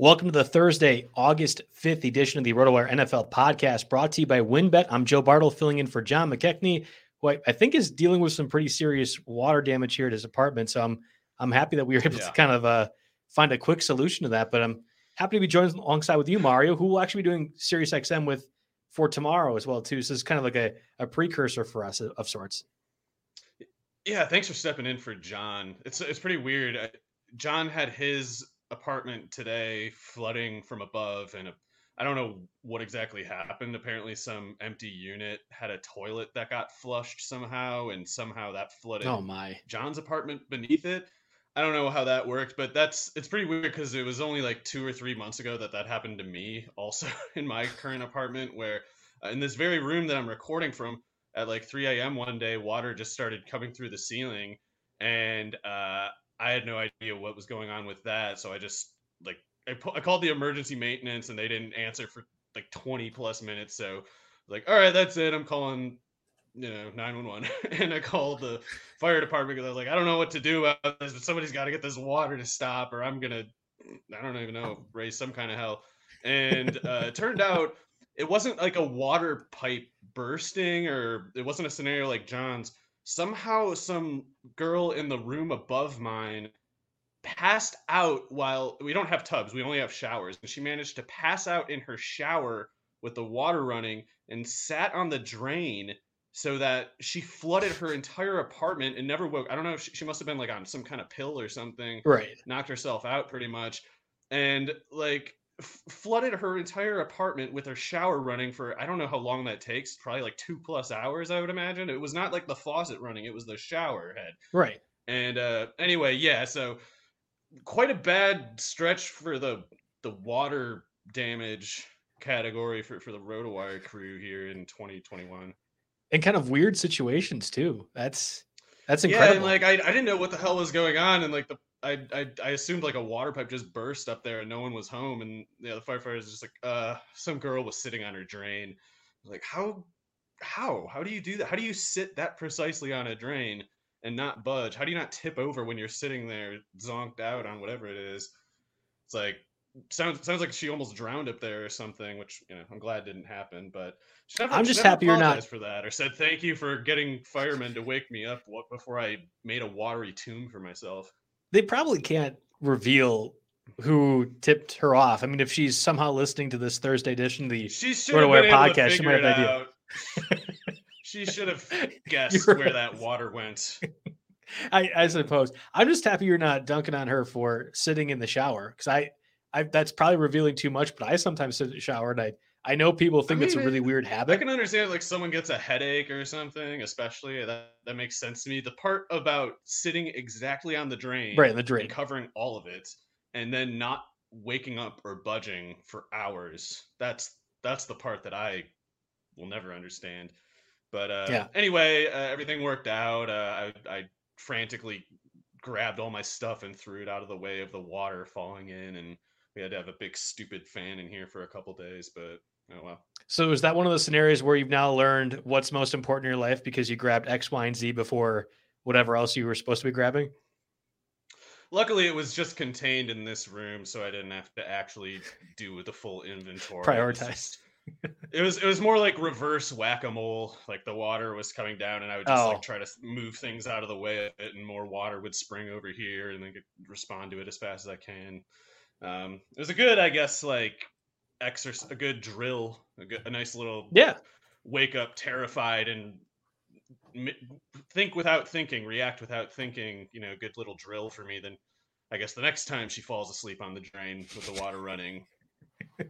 Welcome to the Thursday, August 5th edition of the RotoWire NFL podcast brought to you by WynnBET. I'm Joe Bartle filling in for John McKechnie, who I, I, think is dealing with some pretty serious water damage here at his apartment. So I'm I'm happy that we were able yeah. to kind of uh, find a quick solution to that. But I'm happy to be joined alongside with you, Mario, who will actually be doing Sirius XM with for tomorrow as well, too. So it's kind of like a, a precursor for us of, of sorts. Yeah, thanks for stepping in for John. It's it's pretty weird. John had his apartment today flooding from above and I don't know what exactly happened. Apparently some empty unit had a toilet that got flushed somehow and somehow that flooded oh my John's apartment beneath it. I don't know how that worked, but that's it's pretty weird because it was only like 2 or 3 months ago that that happened to me also in my current apartment where uh, in this very room that I'm recording from at like 3 a.m. one day water just started coming through the ceiling and uh I had no idea what was going on with that, so I just like I, pu- I called the emergency maintenance and they didn't answer for like 20 plus minutes. So like, all right, that's it. I'm calling you know 911 and i called the fire department because i was like i don't know what to do about this but somebody's got to get this water to stop or i'm gonna i don't even know raise some kind of hell and uh, it turned out it wasn't like a water pipe bursting or it wasn't a scenario like john's somehow some girl in the room above mine passed out while we don't have tubs we only have showers and she managed to pass out in her shower with the water running and sat on the drain so that she flooded her entire apartment and never woke i don't know she, she must have been like on some kind of pill or something right. knocked herself out pretty much. And like flooded her entire apartment with her shower running for I don't know how long that takes, probably like two plus hours, I would imagine. It was not like the faucet running, it was the shower head. Right. And uh anyway, yeah, so quite a bad stretch for the the water damage category for, for the RotoWire crew here in 2021. And kind of weird situations too. That's that's incredible. Yeah, and like I, I didn't know what the hell was going on, and like the I, I I assumed like a water pipe just burst up there and no one was home, and yeah, the firefighters just like, uh, some girl was sitting on her drain. Like how how how do you do that? How do you sit that precisely on a drain and not budge? How do you not tip over when you're sitting there zonked out on whatever it is? It's like sounds sounds like she almost drowned up there or something, which you know I'm glad didn't happen. But never, I'm just happy you're not for that, or said thank you for getting firemen to wake me up before I made a watery tomb for myself. They probably can't reveal who tipped her off. I mean, if she's somehow listening to this Thursday edition of the RotoWire podcast, she might have an idea. she should have guessed where that water went. I, I suppose. I'm just happy you're not dunking on her for sitting in the shower because I I that's probably revealing too much, but I sometimes sit in the shower and I I know people think I mean, it's a really weird habit. I can understand like someone gets a headache or something, especially that that makes sense to me. The part about sitting exactly on the drain, right, the drain, covering all of it, and then not waking up or budging for hours. That's that's the part that I will never understand. But uh, yeah. anyway, uh, everything worked out. Uh, I, I frantically grabbed all my stuff and threw it out of the way of the water falling in and we had to have a big stupid fan in here for a couple days, but oh well. So is that one of those scenarios where you've now learned what's most important in your life because you grabbed X, Y, and Z before whatever else you were supposed to be grabbing? Luckily, it was just contained in this room, so I didn't have to actually do the full inventory. Prioritized. It was it was more like reverse whack a mole. Like the water was coming down, and I would just Oh. like try to move things out of the way of it, and more water would spring over here, and then could respond to it as fast as I can. Um, it was a good, I guess, like exercise, a good drill, a, good, a nice little Yeah. wake up terrified and think without thinking, react without thinking. You know, good little drill for me. Then I guess the next time she falls asleep on the drain with the water running,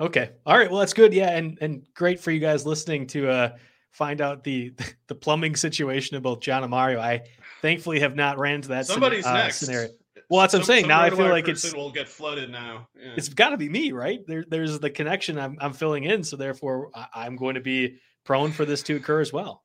Okay. All right. Well, that's good. Yeah, and and great for you guys listening to uh find out the the plumbing situation of both John and Mario. I thankfully have not ran into that somebody's uh, next. scenario. Well, that's what I'm Some- saying. Now I feel like it's- will get flooded now. Yeah. It's got to be me, right? There, there's the connection I'm I'm filling in, so therefore I, I'm going to be prone for this to occur as well.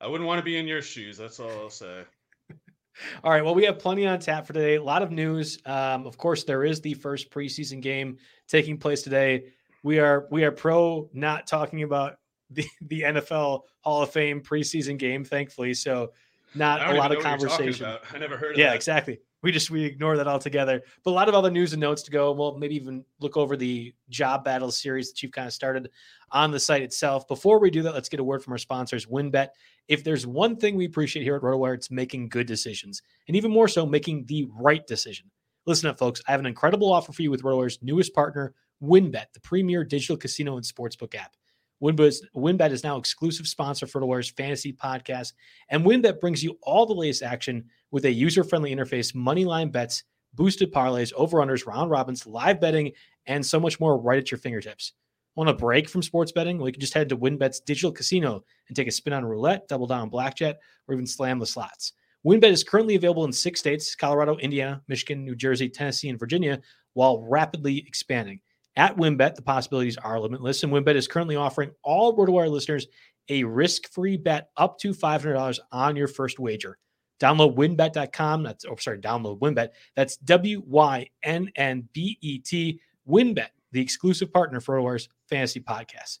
I wouldn't want to be in your shoes. That's all I'll say. All right. Well, we have plenty on tap for today. A lot of news. Um, of course, there is the first preseason game taking place today. We are we are pro not talking about the, the NFL Hall of Fame preseason game, thankfully. So not a lot of know what you're talking conversation. I never heard of it. Yeah, that. exactly. We just we ignore that altogether. But a lot of other news and notes to go. We'll maybe even look over the job battle series that you've kind of started on the site itself. Before we do that, let's get a word from our sponsors, WynnBET. If there's one thing we appreciate here at RotoWire, it's making good decisions, and even more so, making the right decision. Listen up, folks. I have an incredible offer for you with RotoWire's newest partner, WynnBET, the premier digital casino and sportsbook app. WynnBET is, is now exclusive sponsor for RotoWire's fantasy podcast, and WynnBET brings you all the latest action with a user-friendly interface, money line bets, boosted parlays, over/unders, round robins, live betting, and so much more right at your fingertips. Want a break from sports betting? Well, you can just head to WynnBET's digital casino and take a spin on roulette, double down on blackjack, or even slam the slots. WynnBET is currently available in six states Colorado, Indiana, Michigan, New Jersey, Tennessee, and Virginia, while rapidly expanding. At WynnBET, the possibilities are limitless, and WynnBET is currently offering all RotoWire listeners a risk free bet up to $500 on your first wager. Download wynnbet.com. That's, oh, sorry, download WynnBET. That's W Y N N B E T. WynnBET, the exclusive partner for our fantasy podcast.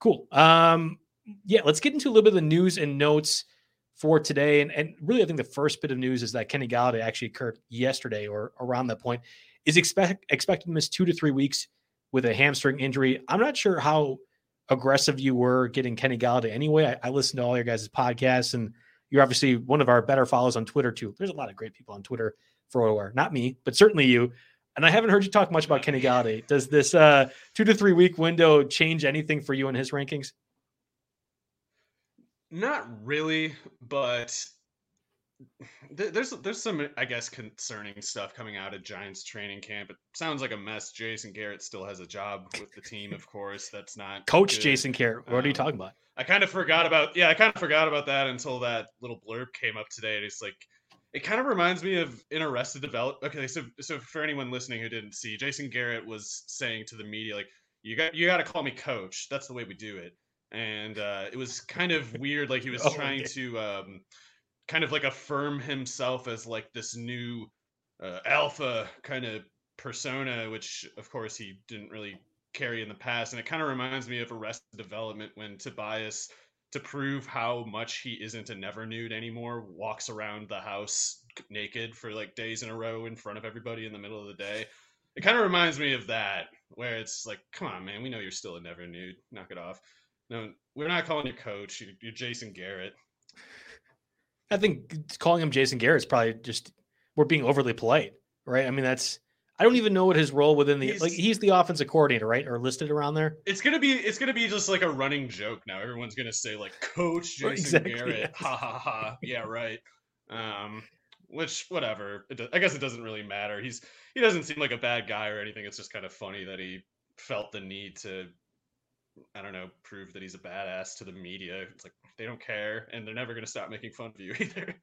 Cool. Um, yeah, let's get into a little bit of the news and notes for today. And, and really, I think the first bit of news is that Kenny Golladay actually occurred yesterday or around that point. Is expect, expected to miss two to three weeks with a hamstring injury. I'm not sure how aggressive you were getting Kenny Golladay anyway. I, I listened to all your guys' podcasts, and you're obviously one of our better follows on Twitter, too. There's a lot of great people on Twitter for OR, not me, but certainly you. And I haven't heard you talk much about Kenny Golladay. Does this uh, two to three week window change anything for you in his rankings? Not really, but th- there's there's some I guess concerning stuff coming out of Giants training camp. It sounds like a mess. Jason Garrett still has a job with the team, of course. That's not Coach good. Jason Garrett, what are you Um, talking about? I kind of forgot about yeah, I kind of forgot about that until that little blurb came up today. And it's like it kind of reminds me of in Arrested Develop. Okay, so so for anyone listening who didn't see, Jason Garrett was saying to the media like, "You got you got to call me coach. That's the way we do it." And uh, it was kind of weird. Like he was Oh, trying to um, kind of like affirm himself as like this new uh, alpha kind of persona, which of course he didn't really carry in the past. And it kind of reminds me of Arrested Development when Tobias, to prove how much he isn't a never nude anymore, walks around the house naked for like days in a row in front of everybody in the middle of the day. It kind of reminds me of that, where it's like, come on, man, we know you're still a never nude. Knock it off. No, we're not calling you coach. You're, you're Jason Garrett. I think calling him Jason Garrett is probably just we're being overly polite, right? I mean, that's I don't even know what his role within the He's- like he's the offensive coordinator, right? Or listed around there. It's gonna be it's gonna be just like a running joke now. Everyone's gonna say like Coach Jason Exactly, Garrett. yes. Ha ha ha. Yeah, right. Um, which whatever. I guess it doesn't really matter. He's he doesn't seem like a bad guy or anything. It's just kind of funny that he felt the need to I don't know prove that he's a badass to the media. It's like they don't care and they're never gonna stop making fun of you either.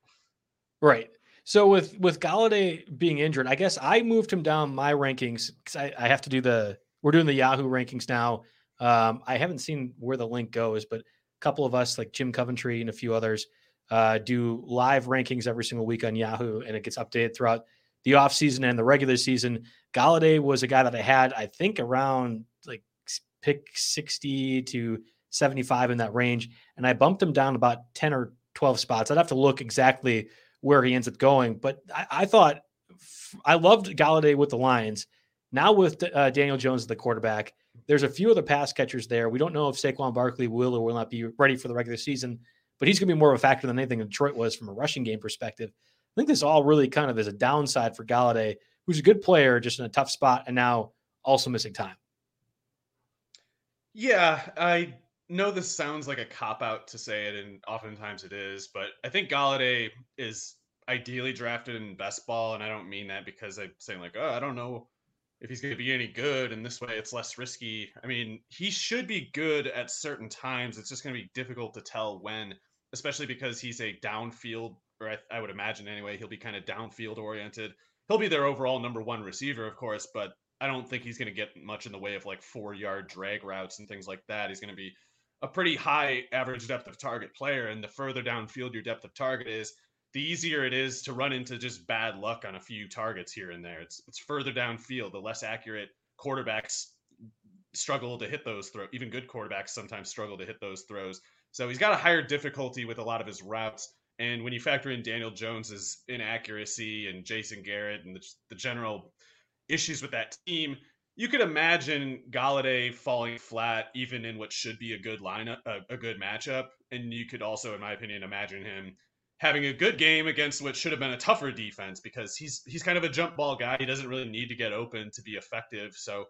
Right. So with with Golladay being injured, I guess I moved him down my rankings because I, I have to do the we're doing the Yahoo rankings now. Um, I haven't seen where the link goes, but a couple of us, like Jim Coventry and a few others, uh, do live rankings every single week on Yahoo, and it gets updated throughout the offseason and the regular season. Golladay was a guy that I had, I think, around like pick 60 to 75 in that range. And I bumped him down about 10 or 12 spots. I'd have to look exactly where he ends up going. But I, I thought I loved Golladay with the Lions. Now with uh, Daniel Jones, at the quarterback, there's a few other pass catchers there. We don't know if Saquon Barkley will or will not be ready for the regular season, but he's going to be more of a factor than anything Detroit was from a rushing game perspective. I think this all really kind of is a downside for Golladay, who's a good player, just in a tough spot, and now also missing time. Yeah, I know this sounds like a cop out to say it, and oftentimes it is, but I think Golladay is ideally drafted in best ball, and I don't mean that because I'm saying like, oh, I don't know if he's going to be any good, and this way it's less risky. I mean, he should be good at certain times. It's just going to be difficult to tell when, especially because he's a downfield, or I, I would imagine anyway, he'll be kind of downfield oriented. He'll be their overall number one receiver, of course, but I don't think he's going to get much in the way of like four yard drag routes and things like that. He's going to be a pretty high average depth of target player. And the further downfield your depth of target is, the easier it is to run into just bad luck on a few targets here and there. It's it's further downfield. The less accurate quarterbacks struggle to hit those throws. Even good quarterbacks sometimes struggle to hit those throws. So he's got a higher difficulty with a lot of his routes. And when you factor in Daniel Jones's inaccuracy and Jason Garrett and the, the general issues with that team, you could imagine Golladay falling flat even in what should be a good lineup, a, a, good matchup, and you could also, in my opinion, imagine him having a good game against what should have been a tougher defense because he's he's kind of a jump ball guy. He doesn't really need to get open to be effective. So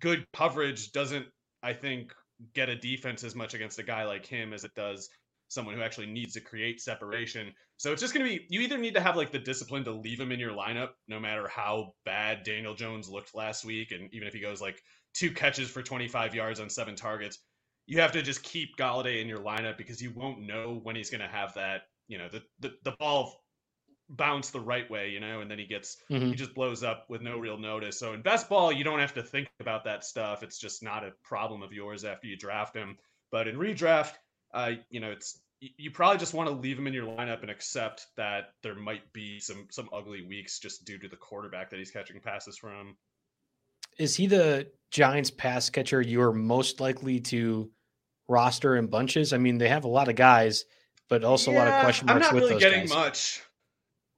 good coverage doesn't, I think, get a defense as much against a guy like him as it does someone who actually needs to create separation. So it's just going to be you either need to have like the discipline to leave him in your lineup no matter how bad Daniel Jones looked last week and even if he goes like two catches for 25 yards on seven targets, you have to just keep Golladay in your lineup because you won't know when he's going to have that, you know, the, the the ball bounce the right way, you know, and then he gets mm-hmm. he just blows up with no real notice. So in best ball, you don't have to think about that stuff. It's just not a problem of yours after you draft him. But in redraft, uh, you know, it's you probably just want to leave him in your lineup and accept that there might be some some ugly weeks just due to the quarterback that he's catching passes from. Is he the Giants pass catcher you're most likely to roster in bunches? I mean, they have a lot of guys, but also yeah, a lot of question marks. I'm not really getting guys. much.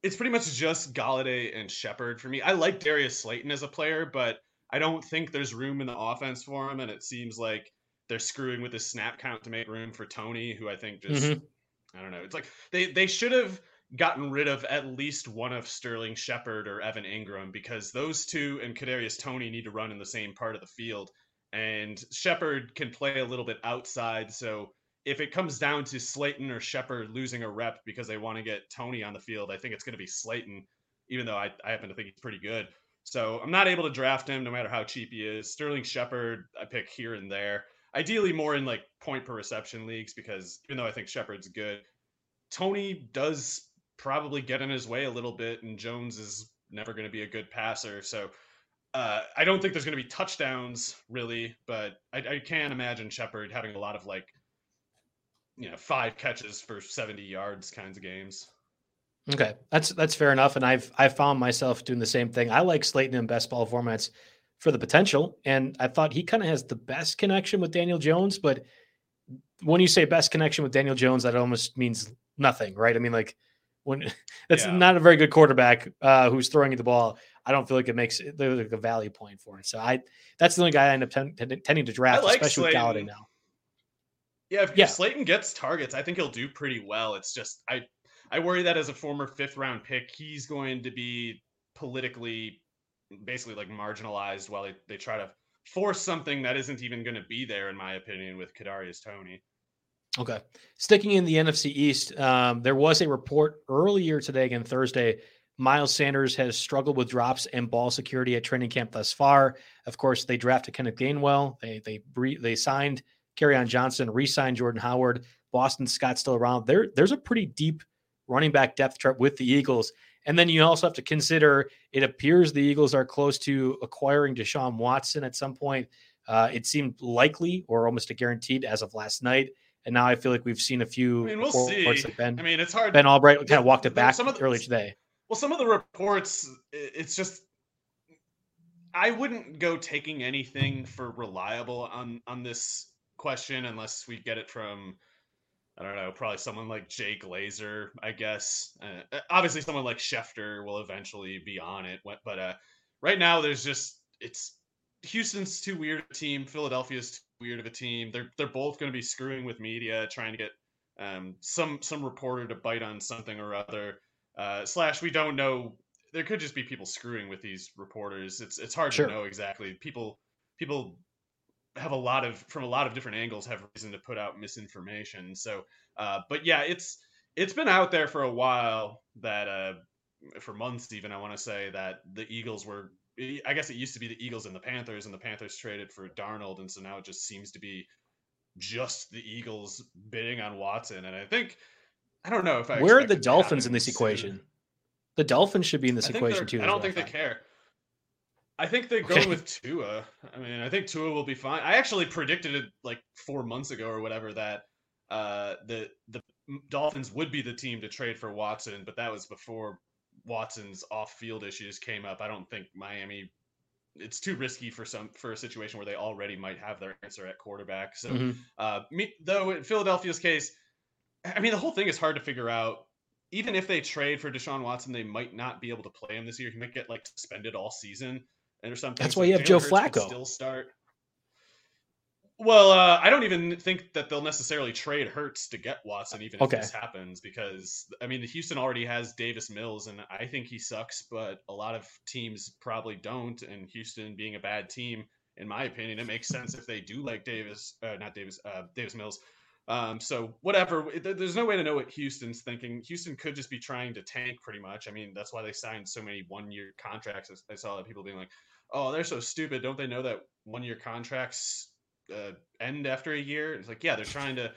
It's pretty much just Golladay and Shepard for me. I like Darius Slayton as a player, but I don't think there's room in the offense for him, and it seems like they're screwing with the snap count to make room for Toney, who I think just mm-hmm. I don't know. It's like they they should have gotten rid of at least one of Sterling Shepard or Evan Engram because those two and Kadarius Toney need to run in the same part of the field. And Shepard can play a little bit outside. So if it comes down to Slayton or Shepard losing a rep because they want to get Toney on the field, I think it's going to be Slayton, even though I, I happen to think he's pretty good. So I'm not able to draft him no matter how cheap he is. Sterling Shepard, I pick here and there ideally more in like point per reception leagues because even though I think Shepard's good, Toney does probably get in his way a little bit, and Jones is never going to be a good passer. So uh, I don't think there's going to be touchdowns really, but I, I can imagine Shepard having a lot of like, you know, five catches for 70 yards kinds of games. Okay, that's that's fair enough, and I've I found myself doing the same thing. I like Slayton in best ball formats for the potential. And I thought he kind of has the best connection with Daniel Jones. But when you say best connection with Daniel Jones, that almost means nothing, right? I mean, like when that's yeah. not a very good quarterback uh, who's throwing you the ball. I don't feel like it makes it like a value point for it. So I that's the only guy I end up ten, ten, tending to draft, like especially Slayton. with Golladay now. Yeah, if, yeah. if Slayton gets targets, I think he'll do pretty well. It's just I I worry that as a former fifth round pick, he's going to be politically basically like marginalized while they, they try to force something that isn't even going to be there, in my opinion, with Kadarius Toney. Okay. Sticking in the NFC East, um, there was a report earlier today, again Thursday. Miles Sanders has struggled with drops and ball security at training camp thus far. Of course, they drafted Kenneth Gainwell. They they they signed on Johnson, re-signed Jordan Howard. Boston Scott still around. There, there's a pretty deep running back depth chart with the Eagles. And then you also have to consider it appears the Eagles are close to acquiring Deshaun Watson at some point. Uh, it seemed likely or almost a guaranteed as of last night. And now I feel like we've seen a few I mean, we'll reports see. that Ben, I mean, it's hard. Ben Allbright kind of walked it back some of the, earlier today. Well, some of the reports, it's just I wouldn't go taking anything for reliable on on this question unless we get it from I don't know, probably someone like Jay Glazer, I guess. Uh, obviously, someone like Schefter will eventually be on it, but uh, right now there's just it's Houston's too weird a team. Philadelphia's too weird of a team. They're they're both going to be screwing with media, trying to get um, some some reporter to bite on something or other. Uh, slash, we don't know. There could just be people screwing with these reporters. It's it's hard sure. to know exactly. People people have a lot of from a lot of different angles have reason to put out misinformation. So, uh, but yeah, it's it's been out there for a while that uh, for months even I want to say that the Eagles were. I guess it used to be the Eagles and the Panthers, and the Panthers traded for Darnold, and so now it just seems to be just the Eagles bidding on Watson. And I think I don't know if I where are the Dolphins in this soon. equation? The Dolphins should be in this equation too. I don't think they care. I think they go okay. with Tua. I mean, I think Tua will be fine. I actually predicted it like four months ago or whatever that uh, the the Dolphins would be the team to trade for Watson, but that was before Watson's off-field issues came up. I don't think Miami. It's too risky for some for a situation where they already might have their answer at quarterback. So, mm-hmm. uh, me, though in Philadelphia's case, I mean the whole thing is hard to figure out. Even if they trade for Deshaun Watson, they might not be able to play him this year. He might get like suspended all season or something. That's why you have Joe Hurts Flacco. Still start. Well, uh, I don't even think that they'll necessarily trade Hurts to get Watson, even if okay. this happens, because I mean, Houston already has Davis Mills, and I think he sucks, but a lot of teams probably don't. And Houston being a bad team, in my opinion, it makes sense if they do like Davis, uh, not Davis, uh, Davis Mills. Um, so whatever, there's no way to know what Houston's thinking. Houston could just be trying to tank pretty much. I mean, that's why they signed so many one-year contracts. I saw that people being like, "Oh, they're so stupid. Don't they know that one-year contracts uh, end after a year?" It's like, yeah, they're trying to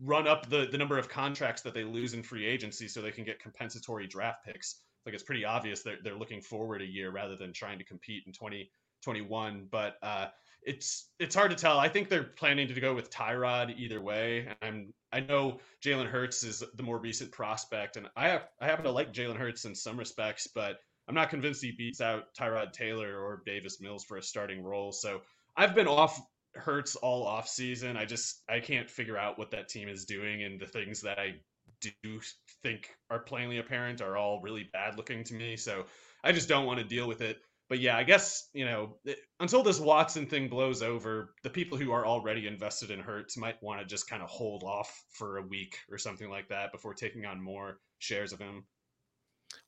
run up the the number of contracts that they lose in free agency so they can get compensatory draft picks. Like it's pretty obvious they're they're looking forward a year rather than trying to compete in 2021. But uh, it's it's hard to tell. I think they're planning to go with Tyrod either way. I'm I know Jalen Hurts is the more recent prospect, and I have, I happen to like Jalen Hurts in some respects, but I'm not convinced he beats out Tyrod Taylor or Davis Mills for a starting role. So I've been off Hurts all off season. I just I can't figure out what that team is doing, and the things that I do think are plainly apparent are all really bad looking to me. So I just don't want to deal with it but yeah, I guess you know until this Watson thing blows over, the people who are already invested in Hurts might want to just kind of hold off for a week or something like that before taking on more shares of him.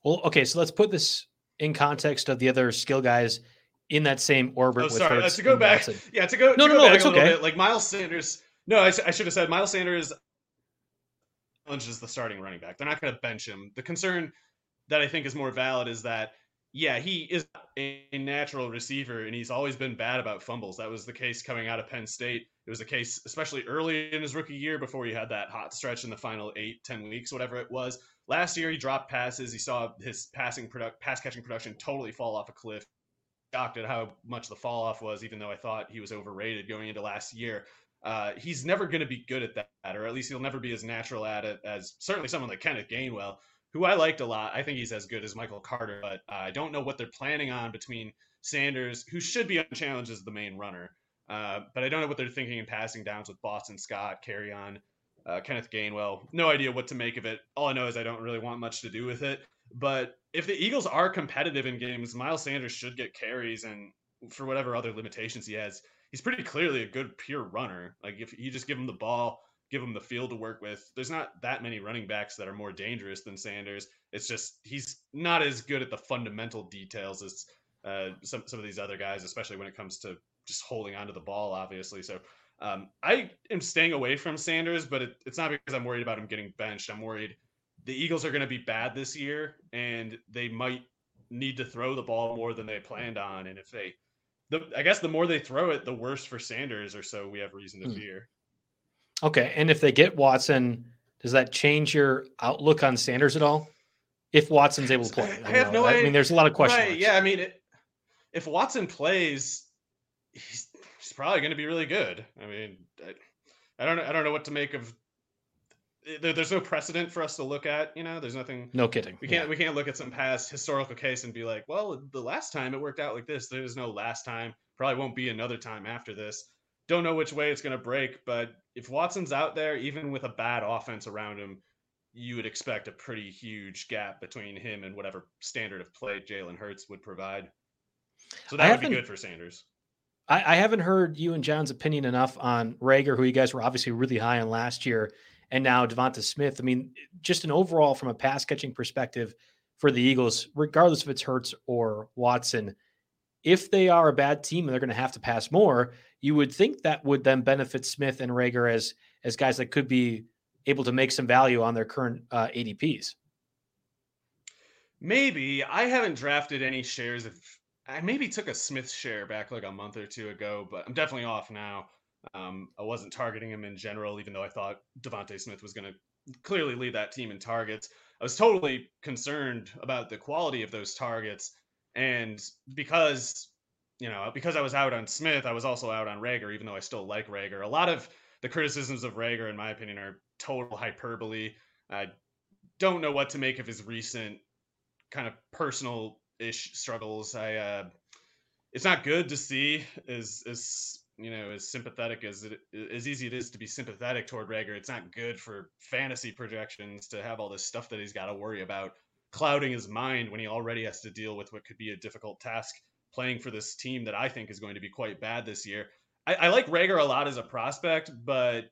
Well, okay, so let's put this in context of the other skill guys in that same orbit. Oh, sorry, Hurts uh, to go back. Watson. Yeah, to go. No, to no, go no, it's okay. Bit, like Miles Sanders. No, I, I should have said Miles Sanders challenges the starting running back. They're not going to bench him. The concern that I think is more valid is that yeah, he is a natural receiver, and he's always been bad about fumbles. That was the case coming out of Penn State. It was the case, especially early in his rookie year before he had that hot stretch in the final eight, ten weeks, whatever it was. Last year, he dropped passes. He saw his passing product, pass catching production totally fall off a cliff. Shocked at how much the fall off was, even though I thought he was overrated going into last year. Uh, he's never going to be good at that, or at least he'll never be as natural at it as certainly someone like Kenneth Gainwell who I liked a lot. I think he's as good as Michael Carter, but uh, I don't know what they're planning on between Sanders, who should be unchallenged as the main runner. Uh, but I don't know what they're thinking in passing downs with Boston Scott, Kerryon, uh, Kenneth Gainwell. No idea what to make of it. All I know is I don't really want much to do with it. But if the Eagles are competitive in games, Miles Sanders should get carries, and for whatever other limitations he has, he's pretty clearly a good pure runner. Like if you just give him the ball give him the field to work with. There's not that many running backs that are more dangerous than Sanders. It's just he's not as good at the fundamental details as uh, some some of these other guys, especially when it comes to just holding onto the ball. Obviously, so um, I am staying away from Sanders, but it, it's not because I'm worried about him getting benched. I'm worried the Eagles are going to be bad this year, and they might need to throw the ball more than they planned on. And if they, the, I guess the more they throw it, the worse for Sanders, or so we have reason to hmm. fear. Okay. And if they get Watson, does that change your outlook on Sanders at all? If Watson's able to play, I, I have no. I, I mean, there's a lot of questions. Right, yeah, I mean, it, if Watson plays, probably going to be really good. I mean, I, I don't know. I don't know what to make of there, there's no precedent for us to look at. You know, there's nothing. No kidding. We can't yeah. we can't look at some past historical case and be like, well, the last time it worked out like this. There's no last time. Probably won't be another time after this. Don't know which way it's going to break, but if Watson's out there, even with a bad offense around him, you would expect a pretty huge gap between him and whatever standard of play Jalen Hurts would provide. So that would be good for Sanders. I, I, haven't heard you and John's opinion enough on Reagor, who you guys were obviously really high on last year, and now Devonta Smith. I mean, just an overall from a pass catching perspective for the Eagles, regardless if it's Hurts or Watson, if they are a bad team and they're going to have to pass more, you would think that would then benefit Smith and Reagor as as guys that could be able to make some value on their current uh, ADPs. Maybe I haven't drafted any shares of. I maybe took a Smith share back like a month or two ago, but I'm definitely off now. Um, I wasn't targeting him in general, even though I thought Devonta Smith was going to clearly lead that team in targets. I was totally concerned about the quality of those targets, and because you know because I was out on Smith, I was also out on Reagor, even though I still like Reagor. A lot of the criticisms of Reagor, in my opinion, are total hyperbole. I don't know what to make of his recent kind of personal ish struggles. I uh, it's not good to see as as you know as sympathetic as it as easy it is to be sympathetic toward Reagor. It's not good for fantasy projections to have all this stuff that he's got to worry about clouding his mind when he already has to deal with what could be a difficult task playing for this team that I think is going to be quite bad this year. I, I like Reagor a lot as a prospect, but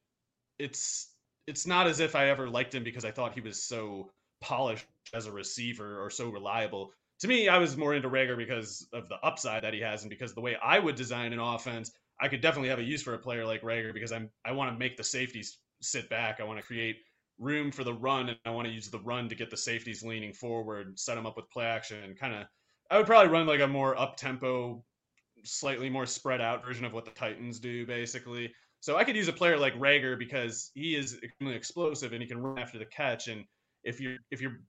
it's it's not as if I ever liked him because I thought he was so polished as a receiver or so reliable. To me, I was more into Reagor because of the upside that he has and because the way I would design an offense, I could definitely have a use for a player like Reagor because I'm I want to make the safeties sit back. I want to create room for the run and I want to use the run to get the safeties leaning forward, set them up with play action kind of I would probably run like a more up tempo, slightly more spread out version of what the Titans do basically. So I could use a player like Reagor because he is extremely explosive and he can run after the catch. And if you if your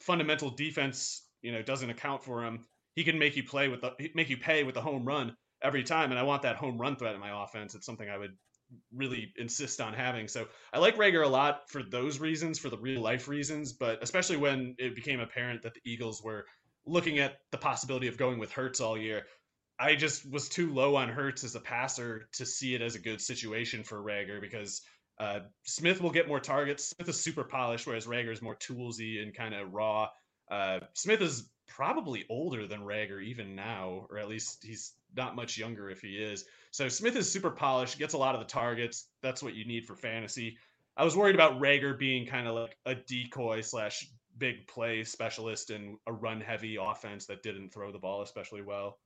fundamental defense you know doesn't account for him, he can make you play with the make you pay with the home run every time. And I want that home run threat in my offense. It's something I would really insist on having. So I like Reagor a lot for those reasons, for the real life reasons, but especially when it became apparent that the Eagles were looking at the possibility of going with Hurts all year. I just was too low on Hurts as a passer to see it as a good situation for Reagor because uh, Smith will get more targets. Smith is super polished, whereas Reagor is more toolsy and kind of raw. Uh, Smith is probably older than Reagor even now, or at least he's not much younger if he is. So Smith is super polished, gets a lot of the targets. That's what you need for fantasy. I was worried about Reagor being kind of like a decoy slash big play specialist in a run heavy offense that didn't throw the ball especially well.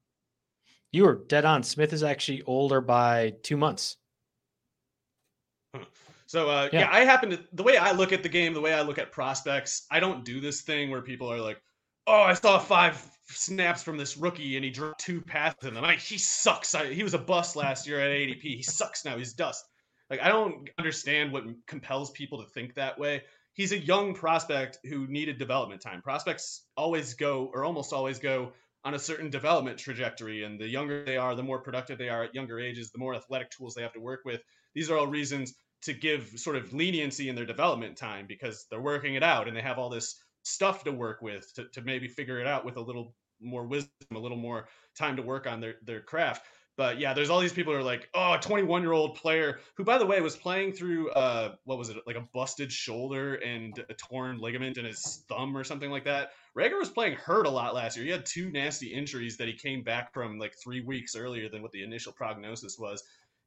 You were dead on. Smith is actually older by two months. So uh, yeah. yeah. I happen to the way I look at the game, the way I look at prospects, I don't do this thing where people are like, "Oh, I saw five snaps from this rookie and he dropped two passes and like he sucks. I, he was a bust last year at ADP. He sucks now. He's dust." Like I don't understand what compels people to think that way. He's a young prospect who needed development time. Prospects always go or almost always go on a certain development trajectory. And the younger they are, the more productive they are at younger ages, the more athletic tools they have to work with. These are all reasons to give sort of leniency in their development time because they're working it out and they have all this stuff to work with to, to maybe figure it out with a little more wisdom, a little more time to work on their, their craft. But yeah, there's all these people who are like, oh, a 21 year old player who, by the way, was playing through uh, what was it, like a busted shoulder and a torn ligament in his thumb or something like that. Reagor was playing hurt a lot last year. He had two nasty injuries that he came back from like three weeks earlier than what the initial prognosis was.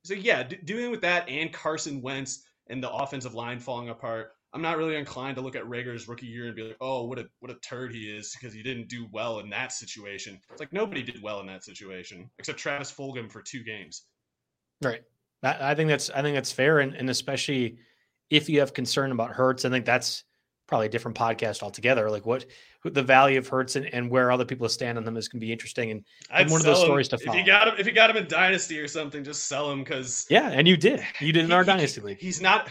So yeah, d- dealing with that and Carson Wentz and the offensive line falling apart, I'm not really inclined to look at Reagor's rookie year and be like, oh, what a what a turd he is because he didn't do well in that situation. It's like nobody did well in that situation except Travis Fulgham for two games. Right. I think that's I think that's fair, and, and especially if you have concern about Hurts, I think that's probably a different podcast altogether. Like what the value of Hurts and, and where other people stand on them is going to be interesting and, and one of those him. stories to follow. If you got him, if you got him in Dynasty or something, just sell him because yeah, and you did, you did in our Dynasty league. He's not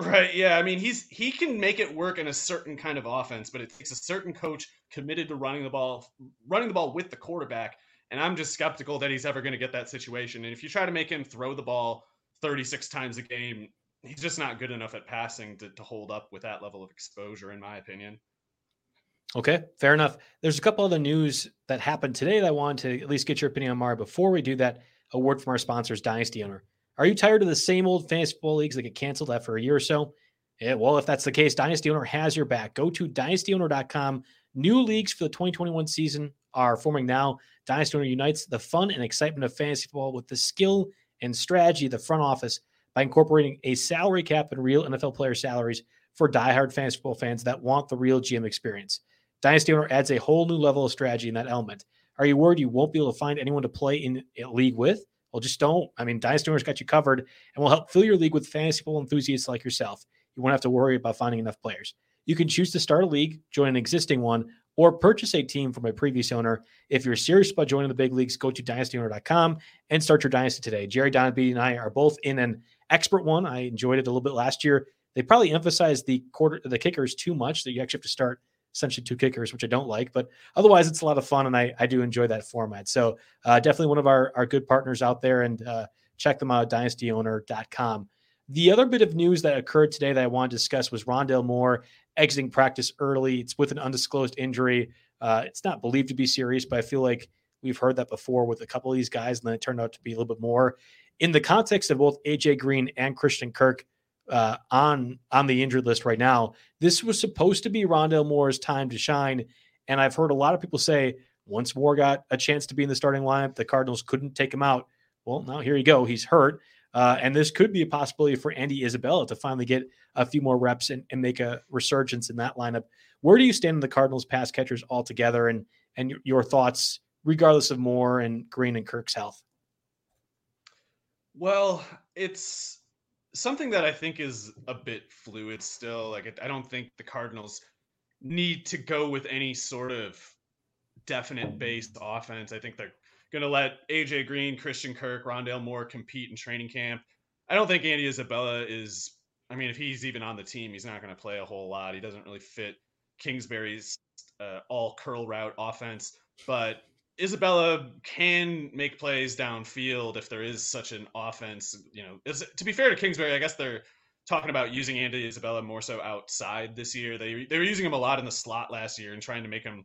Right. Yeah. I mean, he's he can make it work in a certain kind of offense, but it takes a certain coach committed to running the ball, running the ball with the quarterback. And I'm just skeptical that he's ever going to get that situation. And if you try to make him throw the ball 36 times a game, he's just not good enough at passing to, to hold up with that level of exposure, in my opinion. Okay, fair enough. There's a couple other news that happened today that I wanted to at least get your opinion on, Mara. Before we do that, a word from our sponsors, Dynasty Owner. Are you tired of the same old fantasy football leagues that get canceled after a year or so? Yeah, well, if that's the case, Dynasty Owner has your back. Go to dynastyowner.com. New leagues for the 2021 season are forming now. Dynasty Owner unites the fun and excitement of fantasy football with the skill and strategy of the front office by incorporating a salary cap and real NFL player salaries for diehard fantasy football fans that want the real GM experience. Dynasty Owner adds a whole new level of strategy in that element. Are you worried you won't be able to find anyone to play in a league with? Well, just don't. I mean, Dynasty Owner's got you covered and will help fill your league with fantasy football enthusiasts like yourself. You won't have to worry about finding enough players. You can choose to start a league, join an existing one, or purchase a team from a previous owner. If you're serious about joining the big leagues, go to dynastyowner.com and start your dynasty today. Jerry Donaby and I are both in an expert one. I enjoyed it a little bit last year. They probably emphasized the quarter the kickers too much that you actually have to start essentially two kickers, which I don't like, but otherwise it's a lot of fun and I, I do enjoy that format. So uh, definitely one of our, our good partners out there and uh, check them out, dynastyowner.com. The other bit of news that occurred today that I want to discuss was Rondale Moore exiting practice early. It's with an undisclosed injury. Uh, it's not believed to be serious, but I feel like we've heard that before with a couple of these guys, and then it turned out to be a little bit more. In the context of both AJ Green and Christian Kirk uh, on on the injured list right now, this was supposed to be Rondale Moore's time to shine, and I've heard a lot of people say once Moore got a chance to be in the starting lineup, the Cardinals couldn't take him out. Well, now here you go. He's hurt. Uh, and this could be a possibility for Andy Isabella to finally get a few more reps and, and, make a resurgence in that lineup. Where do you stand in the Cardinals pass catchers altogether and and your, your thoughts, regardless of Moore and Green and Kirk's health? Well, it's something that I think is a bit fluid still. Like I don't think the Cardinals need to go with any sort of definite based offense. I think they're going to let AJ Green, Christian Kirk, Rondale Moore compete in training camp. I don't think Andy Isabella is. I mean, if he's even on the team, he's not going to play a whole lot. He doesn't really fit Kingsbury's uh, all curl route offense. But Isabella can make plays downfield if there is such an offense. You know, to be fair to Kingsbury, I guess they're talking about using Andy Isabella more so outside this year. They they were using him a lot in the slot last year and trying to make him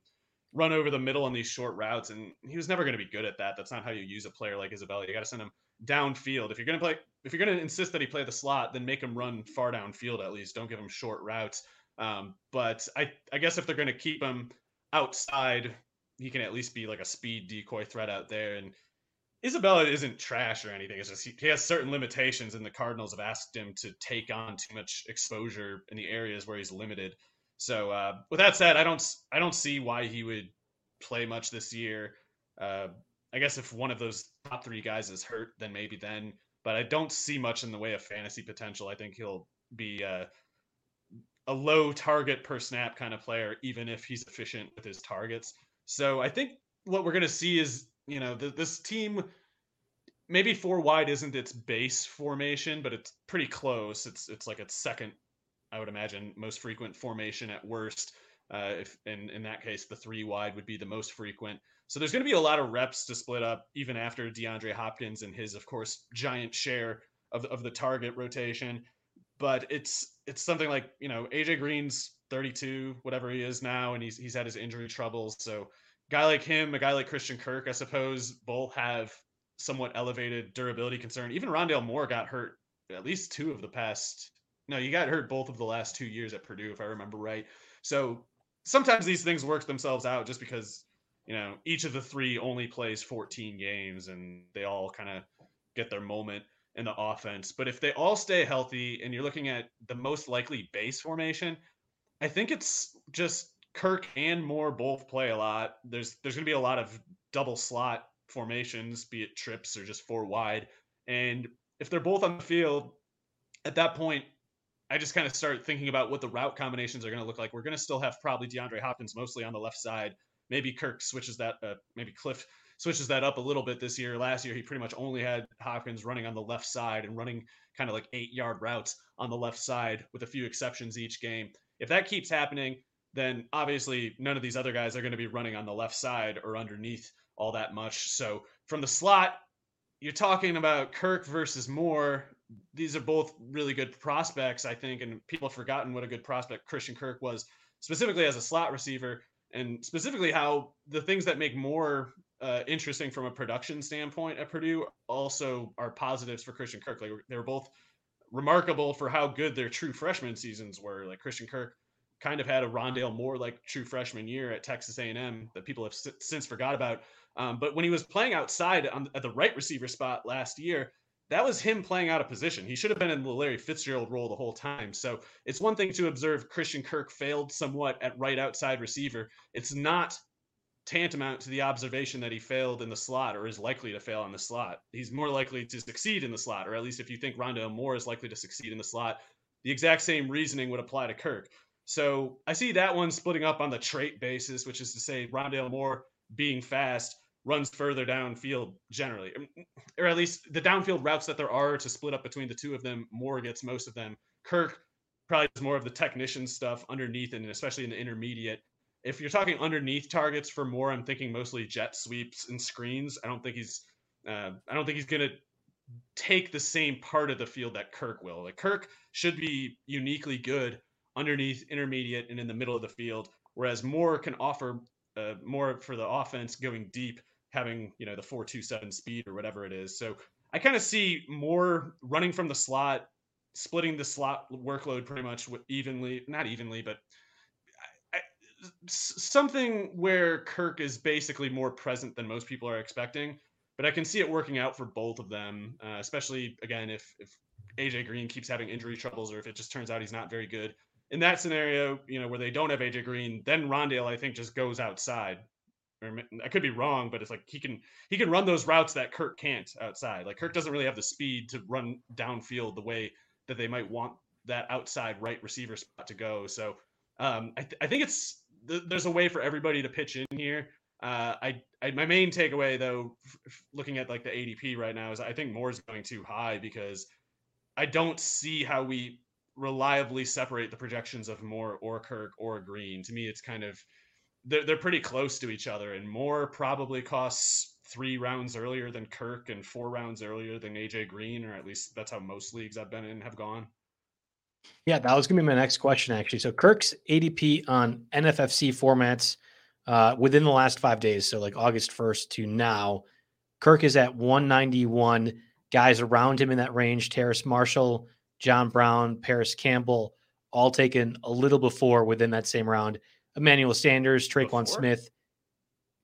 run over the middle on these short routes, and he was never going to be good at that. That's not how you use a player like Isabella. You got to send him downfield. If you're going to play, if you're going to insist that he play the slot, then make him run far downfield at least. Don't give him short routes. Um, but I, I guess if they're going to keep him outside, he can at least be like a speed decoy threat out there. And Isabella isn't trash or anything. It's just he, he has certain limitations, and the Cardinals have asked him to take on too much exposure in the areas where he's limited. So uh, with that said, I don't I don't see why he would play much this year. Uh, I guess if one of those top three guys is hurt, then maybe then. But I don't see much in the way of fantasy potential. I think he'll be uh, a low target per snap kind of player, even if he's efficient with his targets. So I think what we're going to see is, you know, this team maybe four wide isn't its base formation, but it's pretty close. It's it's like its second I would imagine most frequent formation at worst. Uh, if in in that case, the three wide would be the most frequent. So there's going to be a lot of reps to split up, even after DeAndre Hopkins and his, of course, giant share of of the target rotation. But it's it's something like you know AJ Green's 32, whatever he is now, and he's he's had his injury troubles. So guy like him, a guy like Christian Kirk, I suppose, both have somewhat elevated durability concern. Even Rondale Moore got hurt at least two of the past no, you got hurt both of the last two years at Purdue, if I remember right. So sometimes these things work themselves out just because, you know, each of the three only plays 14 games and they all kind of get their moment in the offense. But if they all stay healthy and you're looking at the most likely base formation, I think it's just Kirk and Moore both play a lot. There's there's going to be a lot of double slot formations, be it trips or just four wide. And if they're both on the field, at that point, I just kind of start thinking about what the route combinations are going to look like. We're going to still have probably DeAndre Hopkins mostly on the left side. Maybe Kirk switches that, uh, maybe Cliff switches that up a little bit this year. Last year, he pretty much only had Hopkins running on the left side and running kind of like eight yard routes on the left side with a few exceptions each game. If that keeps happening, then obviously none of these other guys are going to be running on the left side or underneath all that much. So from the slot, you're talking about Kirk versus Moore these are both really good prospects, I think, and people have forgotten what a good prospect Christian Kirk was, specifically as a slot receiver, and specifically how the things that make Moore uh, interesting from a production standpoint at Purdue also are positives for Christian Kirk. Like they were both remarkable for how good their true freshman seasons were. Like Christian Kirk kind of had a Rondale Moore like true freshman year at Texas A&M that people have since forgot about. Um, but when he was playing outside on, at the right receiver spot last year, that was him playing out of position. He should have been in the Larry Fitzgerald role the whole time. So it's one thing to observe Christian Kirk failed somewhat at right outside receiver. It's not tantamount to the observation that he failed in the slot or is likely to fail in the slot. He's more likely to succeed in the slot, or at least if you think Rondale Moore is likely to succeed in the slot, the exact same reasoning would apply to Kirk. So I see that one splitting up on the trait basis, which is to say Rondale Moore being fast runs further downfield generally, um, or at least the downfield routes that there are to split up between the two of them. Moore gets most of them. Kirk probably does more of the technician stuff underneath, and especially in the intermediate. If you're talking underneath targets for Moore, I'm thinking mostly jet sweeps and screens. I don't think he's, uh, I don't think he's gonna take the same part of the field that Kirk will. Like Kirk should be uniquely good underneath, intermediate, and in the middle of the field, whereas Moore can offer uh, more for the offense going deep having you know the 427 speed or whatever it is so i kind of see Moore running from the slot splitting the slot workload pretty much evenly not evenly but something where kirk is basically more present than most people are expecting but i can see it working out for both of them uh, especially again if if aj green keeps having injury troubles or if it just turns out he's not very good in that scenario, you know, where they don't have AJ Green, then Rondale I think just goes outside or I could be wrong, but it's like he can he can run those routes that Kirk can't outside. Like Kirk doesn't really have the speed to run downfield the way that they might want that outside right receiver spot to go. So um, I, th- I think it's th- there's a way for everybody to pitch in here. Uh, I, I, my main takeaway though, f- looking at like the ADP right now is I think Moore's going too high because I don't see how we reliably separate the projections of Moore or Kirk or Green. To me, it's kind of they're, they're pretty close to each other, and Moore probably costs three rounds earlier than Kirk and four rounds earlier than AJ Green, or at least that's how most leagues I've been in have gone. Yeah, that was going to be my next question, actually. So Kirk's ADP on NFFC formats uh, within the last five days, so like August 1st to now, Kirk is at 191. Guys around him in that range Terrace Marshall, John Brown, Parris Campbell, all taken a little before within that same round. Emmanuel Sanders, Tre'Quan before? Smith.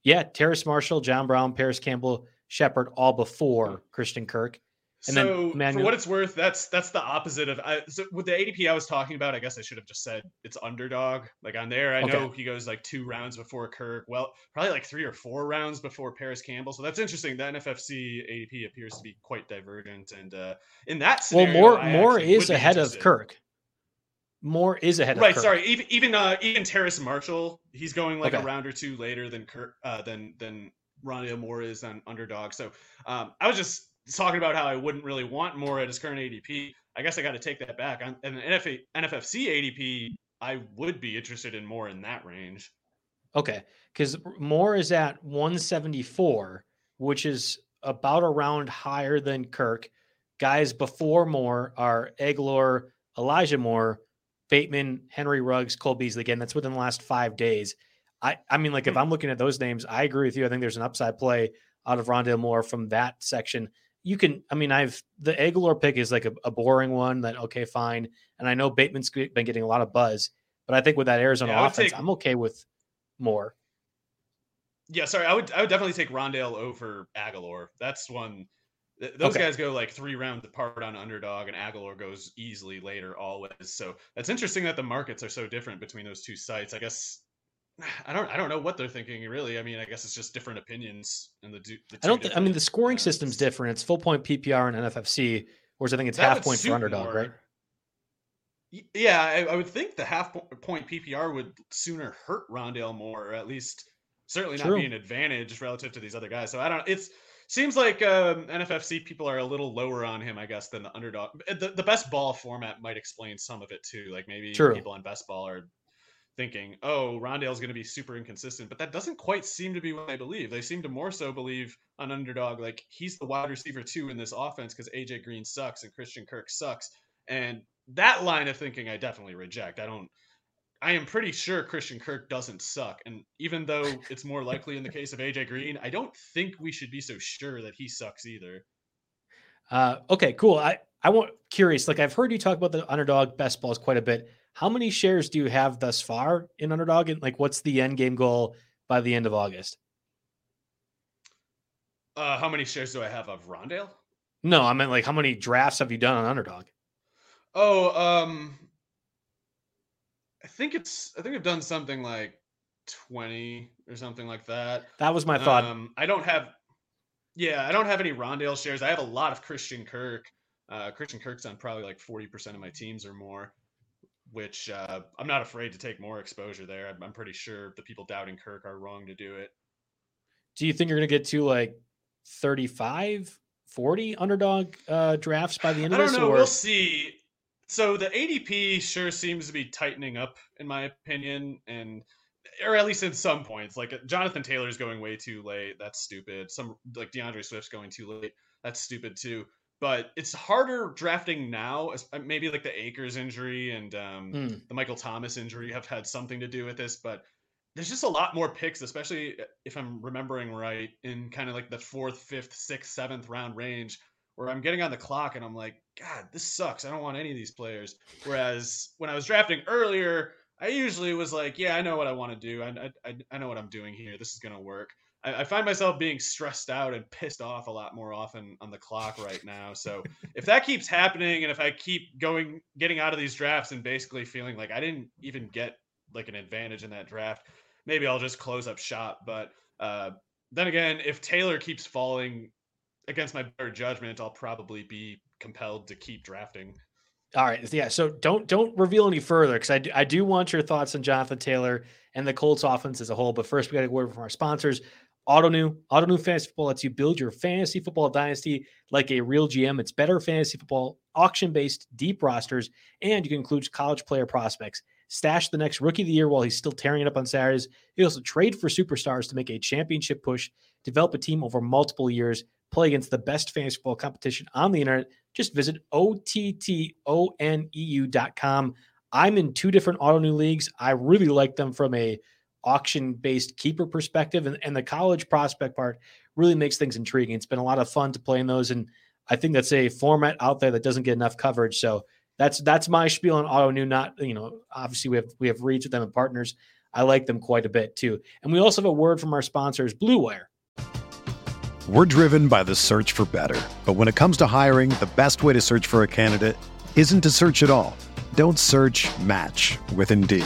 Yeah, Terrace Marshall, John Brown, Parris Campbell, Shepard, all before Christian Kirk. And so, Emmanuel- for what it's worth, that's that's the opposite of I, so with the ADP I was talking about. I guess I should have just said it's underdog. Like on there, I okay. know he goes like two rounds before Kirk. Well, probably like three or four rounds before Parris Campbell. So that's interesting. The NFFC ADP appears to be quite divergent, and uh, in that scenario, well, Moore Moore is ahead of Kirk. Moore is ahead right. Sorry. Even even uh, even Terrace Marshall, he's going like okay. a round or two later than Kurt uh, than than Ronnie Moore is on underdog. So um, I was just talking about how I wouldn't really want Moore at his current ADP. I guess I got to take that back. And an NFA, NFFC ADP, I would be interested in Moore in that range. Okay, because Moore is at 174, which is about a round higher than Kirk. Guys before Moore are Agholor, Elijah Moore, Bateman, Henry Ruggs, Cole Beasley. Again, that's within the last five days. I, I mean, like if hmm. I'm looking at those names, I agree with you. I think there's an upside play out of Rondale Moore from that section. You can, I mean, I've the Agholor pick is like a, a, boring one that okay, fine. And I know Bateman's been getting a lot of buzz, but I think with that Arizona yeah, offense, take, I'm okay with Moore Yeah, sorry, I would I would definitely take Rondale over Agholor. That's one those okay. guys go like three rounds apart on underdog, and Agholor goes easily later always. So that's interesting that the markets are so different between those two sites. I guess I don't I don't know what they're thinking really. I mean, I guess it's just different opinions and the. the I don't. Th- I mean, the scoring uh, system's different. It's full point PPR and NFFC, whereas I think it's half point for underdog, more. right? Yeah, I, I, would think the half point PPR would sooner hurt Rondale Moore, or at least certainly True. not be an advantage relative to these other guys. So I don't. It's seems like um, NFFC people are a little lower on him, I guess, than the underdog. The, the best ball format might explain some of it too. Like maybe True. people on best ball are thinking, oh, Rondale's going to be super inconsistent, but that doesn't quite seem to be what I believe. They seem to more so believe on underdog, like he's the wide receiver two in this offense because AJ Green sucks and Christian Kirk sucks. And that line of thinking I definitely reject. I don't I am pretty sure Christian Kirk doesn't suck. And even though it's more likely in the case of AJ Green, I don't think we should be so sure that he sucks either. Uh, okay, cool. I, I want curious, like I've heard you talk about the underdog best balls quite a bit. How many shares do you have thus far in underdog? And like what's the end game goal by the end of August? Uh, how many shares do I have of Rondale? No, I meant like how many drafts have you done on underdog? Oh, um, I think it's I think I've done something like 20 or something like that. That was my thought. Um, I don't have yeah, I don't have any Rondale shares. I have a lot of Christian Kirk. Uh, Christian Kirk's on probably like 40% of my teams or more, which uh, I'm not afraid to take more exposure there. I'm, I'm pretty sure the people doubting Kirk are wrong to do it. Do you think you're going to get to like 35, 40 underdog uh, drafts by the end of I this? don't know. or- We'll see. So the ADP sure seems to be tightening up, in my opinion, and or at least in some points. Like Jonathan Taylor's going way too late. That's stupid. Some like DeAndre Swift's going too late. That's stupid too. But it's harder drafting now. uh, Maybe like the Akers injury and um, Hmm. the Michael Thomas injury have had something to do with this. But there's just a lot more picks, especially if I'm remembering right, in kind of like the fourth, fifth, sixth, seventh round range, where I'm getting on the clock and I'm like, God, this sucks. I don't want any of these players. Whereas when I was drafting earlier, I usually was like, Yeah, I know what I want to do. I I, I know what I'm doing here. This is gonna work. I, I find myself being stressed out and pissed off a lot more often on the clock right now. So if that keeps happening, and if I keep going, getting out of these drafts, and basically feeling like I didn't even get like an advantage in that draft, maybe I'll just close up shop. But uh, then again, if Taylor keeps falling against my better judgment, I'll probably be compelled to keep drafting. All right, yeah. So don't don't reveal any further because I do, I do want your thoughts on Jonathan Taylor and the Colts offense as a whole. But first, we got a word from our sponsors. Ottoneu, Ottoneu Fantasy Football lets you build your fantasy football dynasty like a real GM. It's better fantasy football, auction based, deep rosters, and you can include college player prospects. Stash the next rookie of the year while he's still tearing it up on Saturdays. You also trade for superstars to make a championship push, develop a team over multiple years, play against the best fantasy football competition on the internet. Just visit OTTONEU.com. I'm in two different Ottoneu leagues. I really like them from a auction based keeper perspective, and, and the college prospect part really makes things intriguing. It's been a lot of fun to play in those, and I think that's a format out there that doesn't get enough coverage. So that's that's my spiel on Ottoneu. Not you know, obviously we have we have reads with them and partners. I like them quite a bit too. And we also have a word from our sponsors, Blue Wire. We're driven by the search for better. But when it comes to hiring, the best way to search for a candidate isn't to search at all. Don't search match with Indeed.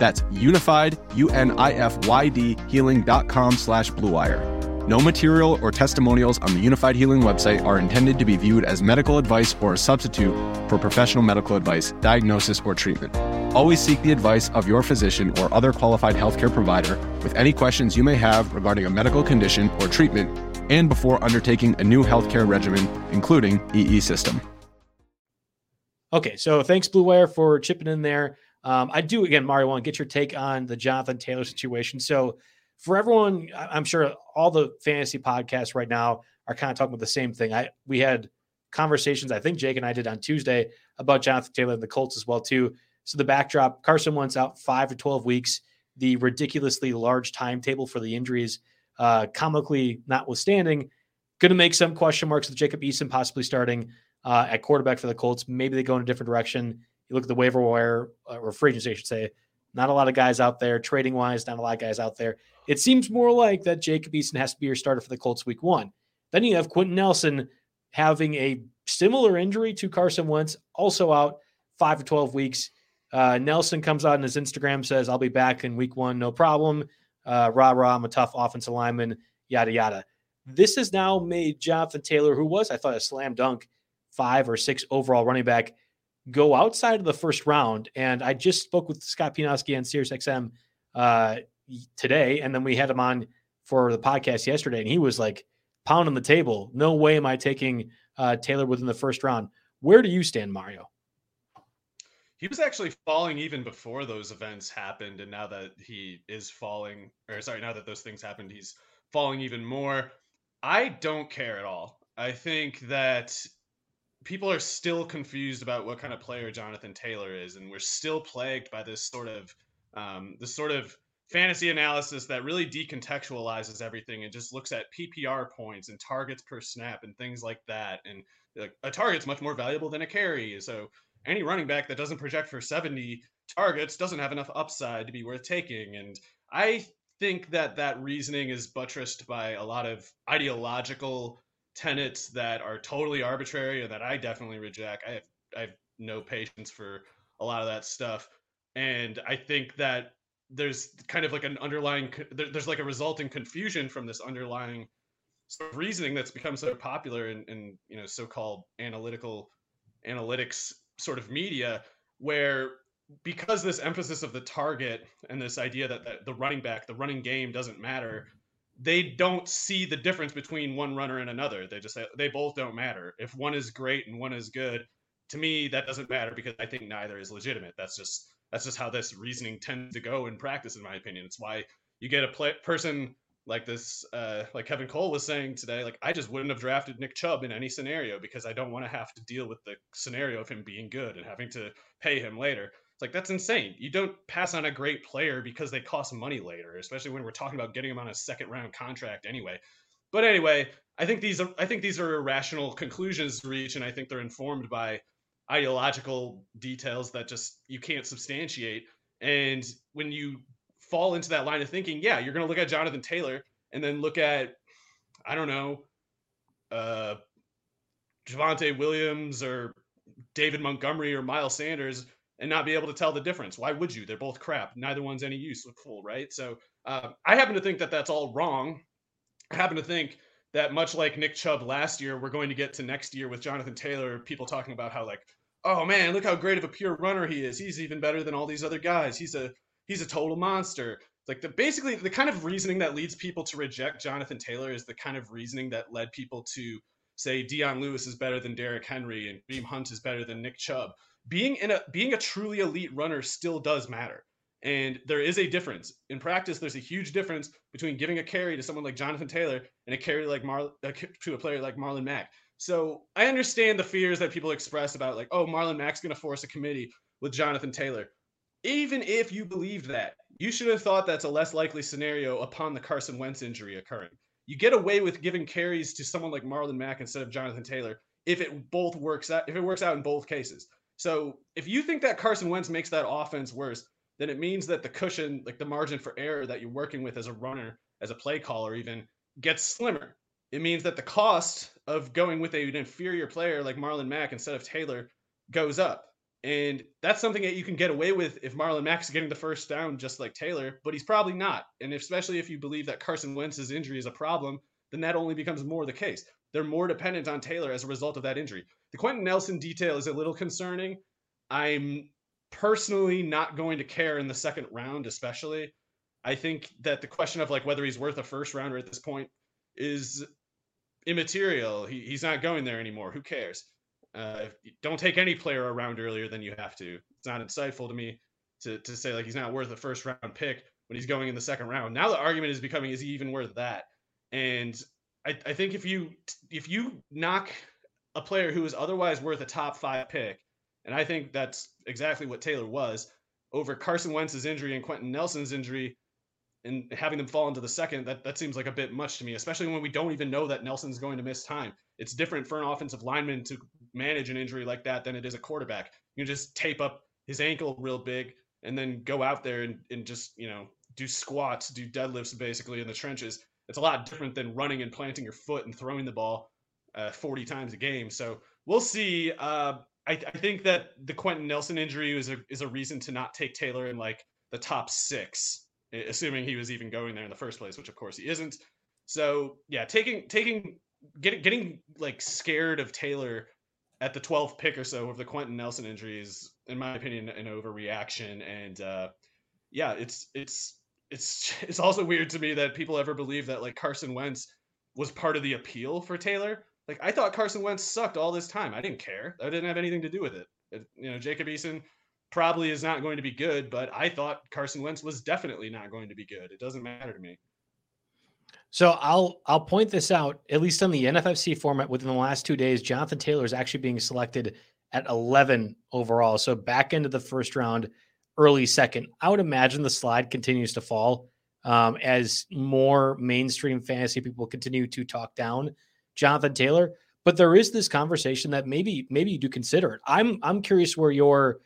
That's unifyd, U-N-I-F-Y-D, healing.com slash bluewire. No material or testimonials on the Unifyd Healing website are intended to be viewed as medical advice or a substitute for professional medical advice, diagnosis, or treatment. Always seek the advice of your physician or other qualified healthcare provider with any questions you may have regarding a medical condition or treatment and before undertaking a new healthcare regimen, including EE system. Okay, so thanks Blue Wire for chipping in there. Um, I do again, Mario, want to get your take on the Jonathan Taylor situation. So for everyone, I'm sure all the fantasy podcasts right now are kind of talking about the same thing. I we had conversations, I think Jake and I did on Tuesday about Jonathan Taylor and the Colts as well too. So the backdrop, Carson Wentz out five to twelve weeks. The ridiculously large timetable for the injuries, uh, comically notwithstanding, going to make some question marks with Jacob Eason possibly starting uh, at quarterback for the Colts. Maybe they go in a different direction. You look at the waiver wire uh, or free agency, I should say. Not a lot of guys out there trading wise. Not a lot of guys out there. It seems more like that Jacob Eason has to be your starter for the Colts week one. Then you have Quenton Nelson having a similar injury to Carson Wentz, also out five to 12 weeks. Uh, Nelson comes out on his Instagram, says, I'll be back in week one, no problem. Uh, rah, rah, I'm a tough offensive lineman, yada, yada. This has now made Jonathan Taylor, who was, I thought, a slam dunk five or six overall running back, go outside of the first round. And I just spoke with Scott Pianowski on SiriusXM uh, today, and then we had him on for the podcast yesterday, and he was like pounding the table. No way am I taking uh, Taylor within the first round. Where do you stand, Mario? He was actually falling even before those events happened, and now that he is falling, or sorry, now that those things happened, he's falling even more. I don't care at all. I think that people are still confused about what kind of player Jonathan Taylor is, and we're still plagued by this sort of um, this sort of fantasy analysis that really decontextualizes everything and just looks at PPR points and targets per snap and things like that. And like, a target's much more valuable than a carry. So any running back that doesn't project for 70 targets doesn't have enough upside to be worth taking. And I think that that reasoning is buttressed by a lot of ideological tenets that are totally arbitrary or that I definitely reject. I have I have no patience for a lot of that stuff. And I think that there's kind of like an underlying there's like a resulting confusion from this underlying sort of reasoning that's become so popular in, in you know so-called analytical analytics sort of media where because this emphasis of the target and this idea that, that the running back the running game doesn't matter they don't see the difference between one runner and another they just they both don't matter if one is great and one is good to me that doesn't matter because i think neither is legitimate that's just that's just how this reasoning tends to go in practice, in my opinion. It's why you get a play- person like this, uh, like Kevin Cole was saying today. Like I just wouldn't have drafted Nick Chubb in any scenario because I don't want to have to deal with the scenario of him being good and having to pay him later. It's like that's insane. You don't pass on a great player because they cost money later, especially when we're talking about getting him on a second round contract anyway. But anyway, I think these are I think these are irrational conclusions to reach, and I think they're informed by ideological details that just you can't substantiate. And when you fall into that line of thinking, yeah, you're going to look at Jonathan Taylor and then look at, I don't know, uh, Javonte Williams or David Montgomery or Miles Sanders and not be able to tell the difference. Why would you? They're both crap. Neither one's any use useful, right? So uh, I happen to think that that's all wrong. I happen to think that much like Nick Chubb last year, we're going to get to next year with Jonathan Taylor, people talking about how like oh man, look how great of a pure runner he is. He's even better than all these other guys. He's a he's a total monster. Like the basically the kind of reasoning that leads people to reject Jonathan Taylor is the kind of reasoning that led people to say Dion Lewis is better than Derrick Henry and Kareem Hunt is better than Nick Chubb. Being in a being a truly elite runner still does matter. And there is a difference. In practice, there's a huge difference between giving a carry to someone like Jonathan Taylor and a carry like Mar- uh, to a player like Marlon Mack. So I understand the fears that people express about like, oh, Marlon Mack's going to force a committee with Jonathan Taylor. Even if you believed that, you should have thought that's a less likely scenario upon the Carson Wentz injury occurring. You get away with giving carries to someone like Marlon Mack instead of Jonathan Taylor if it both works out if it works out in both cases. So if you think that Carson Wentz makes that offense worse, then it means that the cushion, like the margin for error that you're working with as a runner, as a play caller, even gets slimmer it means that the cost of going with an inferior player like Marlon Mack instead of Taylor goes up. And that's something that you can get away with if Marlon Mack is getting the first down, just like Taylor, but he's probably not. And especially if you believe that Carson Wentz's injury is a problem, then that only becomes more the case. They're more dependent on Taylor as a result of that injury. The Quenton Nelson detail is a little concerning. I'm personally not going to care in the second round, especially. I think that the question of like whether he's worth a first rounder at this point is immaterial. He, he's not going there anymore. Who cares? Uh, don't take any player around earlier than you have to. It's not insightful to me to, to say like he's not worth a first round pick when he's going in the second round. Now the argument is becoming is he even worth that? And I, I think if you if you knock a player who is otherwise worth a top five pick, and I think that's exactly what Taylor was over Carson Wentz's injury and Quenton Nelson's injury, and having them fall into the second, that, that seems like a bit much to me, especially when we don't even know that Nelson's going to miss time. It's different for an offensive lineman to manage an injury like that than it is a quarterback. You just tape up his ankle real big and then go out there and, and just, you know, do squats, do deadlifts basically in the trenches. It's a lot different than running and planting your foot and throwing the ball uh, 40 times a game. So we'll see. Uh, I, I, think that the Quenton Nelson injury is a, is a reason to not take Taylor in like the top six, assuming he was even going there in the first place, which of course he isn't. So yeah, taking taking getting getting like scared of Taylor at the 12th pick or so of the Quenton Nelson injury is, in my opinion, an overreaction. And uh, yeah, it's it's it's it's also weird to me that people ever believe that like Carson Wentz was part of the appeal for Taylor. Like I thought Carson Wentz sucked all this time. I didn't care. I didn't have anything to do with it. it you know, Jacob Eason probably is not going to be good, but I thought Carson Wentz was definitely not going to be good. It doesn't matter to me. So I'll I'll point this out at least on the NFFC format within the last two days. Jonathan Taylor is actually being selected at 11 overall, so back into the first round, early second. I would imagine the slide continues to fall um, as more mainstream fantasy people continue to talk down Jonathan Taylor. But there is this conversation that maybe maybe you do consider it. I'm I'm curious where your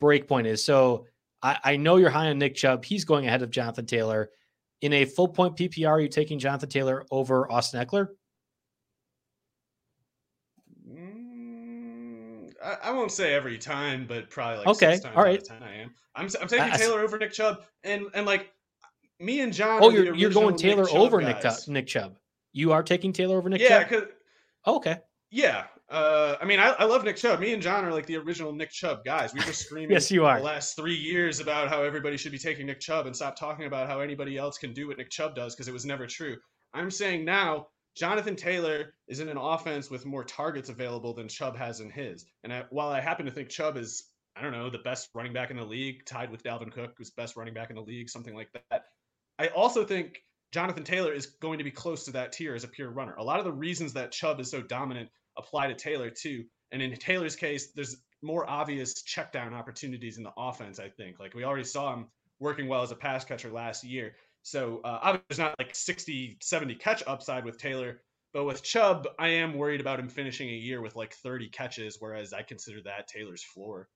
break point is. So I, I know you're high on Nick Chubb. He's going ahead of Jonathan Taylor in a full point PPR, are you taking Jonathan Taylor over Austin Ekeler? Mm, I, I, won't say every time, but probably like okay. All right. I am. I'm, I'm taking I, Taylor over Nick Chubb, and and like me and John. Oh, you're you're going Taylor Nick over Nick, Nick Chubb. You are taking Taylor over Nick yeah, Chubb. Yeah. Oh, okay. Yeah, uh, I mean, I, I, love Nick Chubb. Me and John are like the original Nick Chubb guys. We were screaming yes, you are. the last three years about how everybody should be taking Nick Chubb and stop talking about how anybody else can do what Nick Chubb does because it was never true. I'm saying now Jonathan Taylor is in an offense with more targets available than Chubb has in his. And I, while I happen to think Chubb is, I don't know, the best running back in the league, tied with Dalvin Cook, who's best running back in the league, something like that. I also think Jonathan Taylor is going to be close to that tier as a pure runner. A lot of the reasons that Chubb is so dominant apply to Taylor too. And in Taylor's case, there's more obvious check down opportunities in the offense, I think. Like we already saw him working well as a pass catcher last year. So uh, obviously there's not like 60, 70 catch upside with Taylor. But with Chubb, I am worried about him finishing a year with like 30 catches, whereas I consider that Taylor's floor.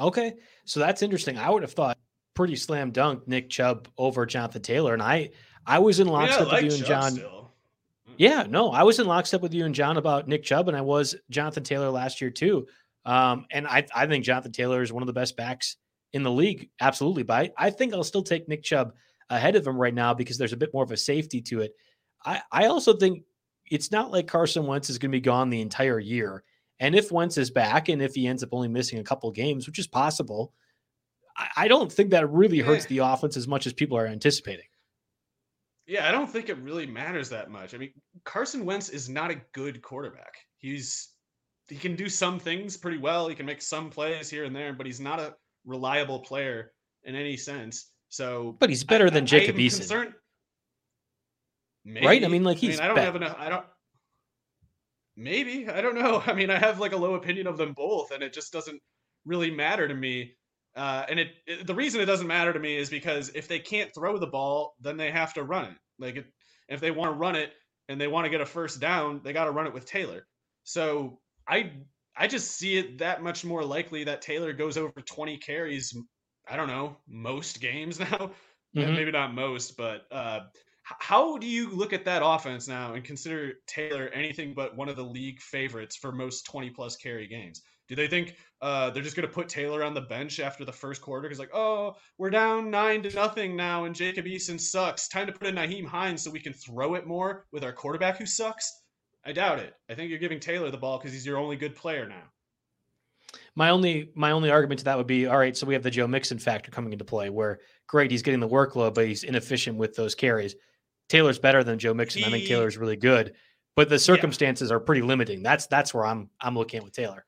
Okay. So that's interesting. I would have thought pretty slam dunk Nick Chubb over Jonathan Taylor. And I I was in lockstep yeah, like with you and John. Still. Yeah, no, I was in lockstep with you and John about Nick Chubb, and I was Jonathan Taylor last year too. Um, and I, I think Jonathan Taylor is one of the best backs in the league, absolutely. But I, I think I'll still take Nick Chubb ahead of him right now because there's a bit more of a safety to it. I, I also think it's not like Carson Wentz is going to be gone the entire year. And if Wentz is back, and if he ends up only missing a couple games, which is possible, I, don't think that really hurts the offense as much as people are anticipating. Yeah, I don't think it really matters that much. I mean, Carson Wentz is not a good quarterback. He's he can do some things pretty well. He can make some plays here and there, but he's not a reliable player in any sense. So, but he's better I, than Jacob Eason. Concerned, right? I mean, like he's. I, mean, I don't have enough. I don't. Maybe I don't know. I mean, I have like a low opinion of them both, and it just doesn't really matter to me. Uh, and it, it, the reason it doesn't matter to me is because if they can't throw the ball, then they have to run it. Like it, if they want to run it and they want to get a first down, they got to run it with Taylor. So I I just see it that much more likely that Taylor goes over 20 carries. I don't know most games now, mm-hmm. maybe not most, but uh, how do you look at that offense now and consider Taylor anything but one of the league favorites for most 20 plus carry games? Do they think uh, they're just going to put Taylor on the bench after the first quarter? Because, like, oh, we're down nine to nothing now, and Jacob Eason sucks. Time to put in Nyheim Hines so we can throw it more with our quarterback who sucks? I doubt it. I think you're giving Taylor the ball because he's your only good player now. My only my only argument to that would be all right. So we have the Joe Mixon factor coming into play, where great he's getting the workload, but he's inefficient with those carries. Taylor's better than Joe Mixon. He, I think Taylor's really good, but the circumstances yeah. are pretty limiting. That's that's where I'm I'm looking at with Taylor.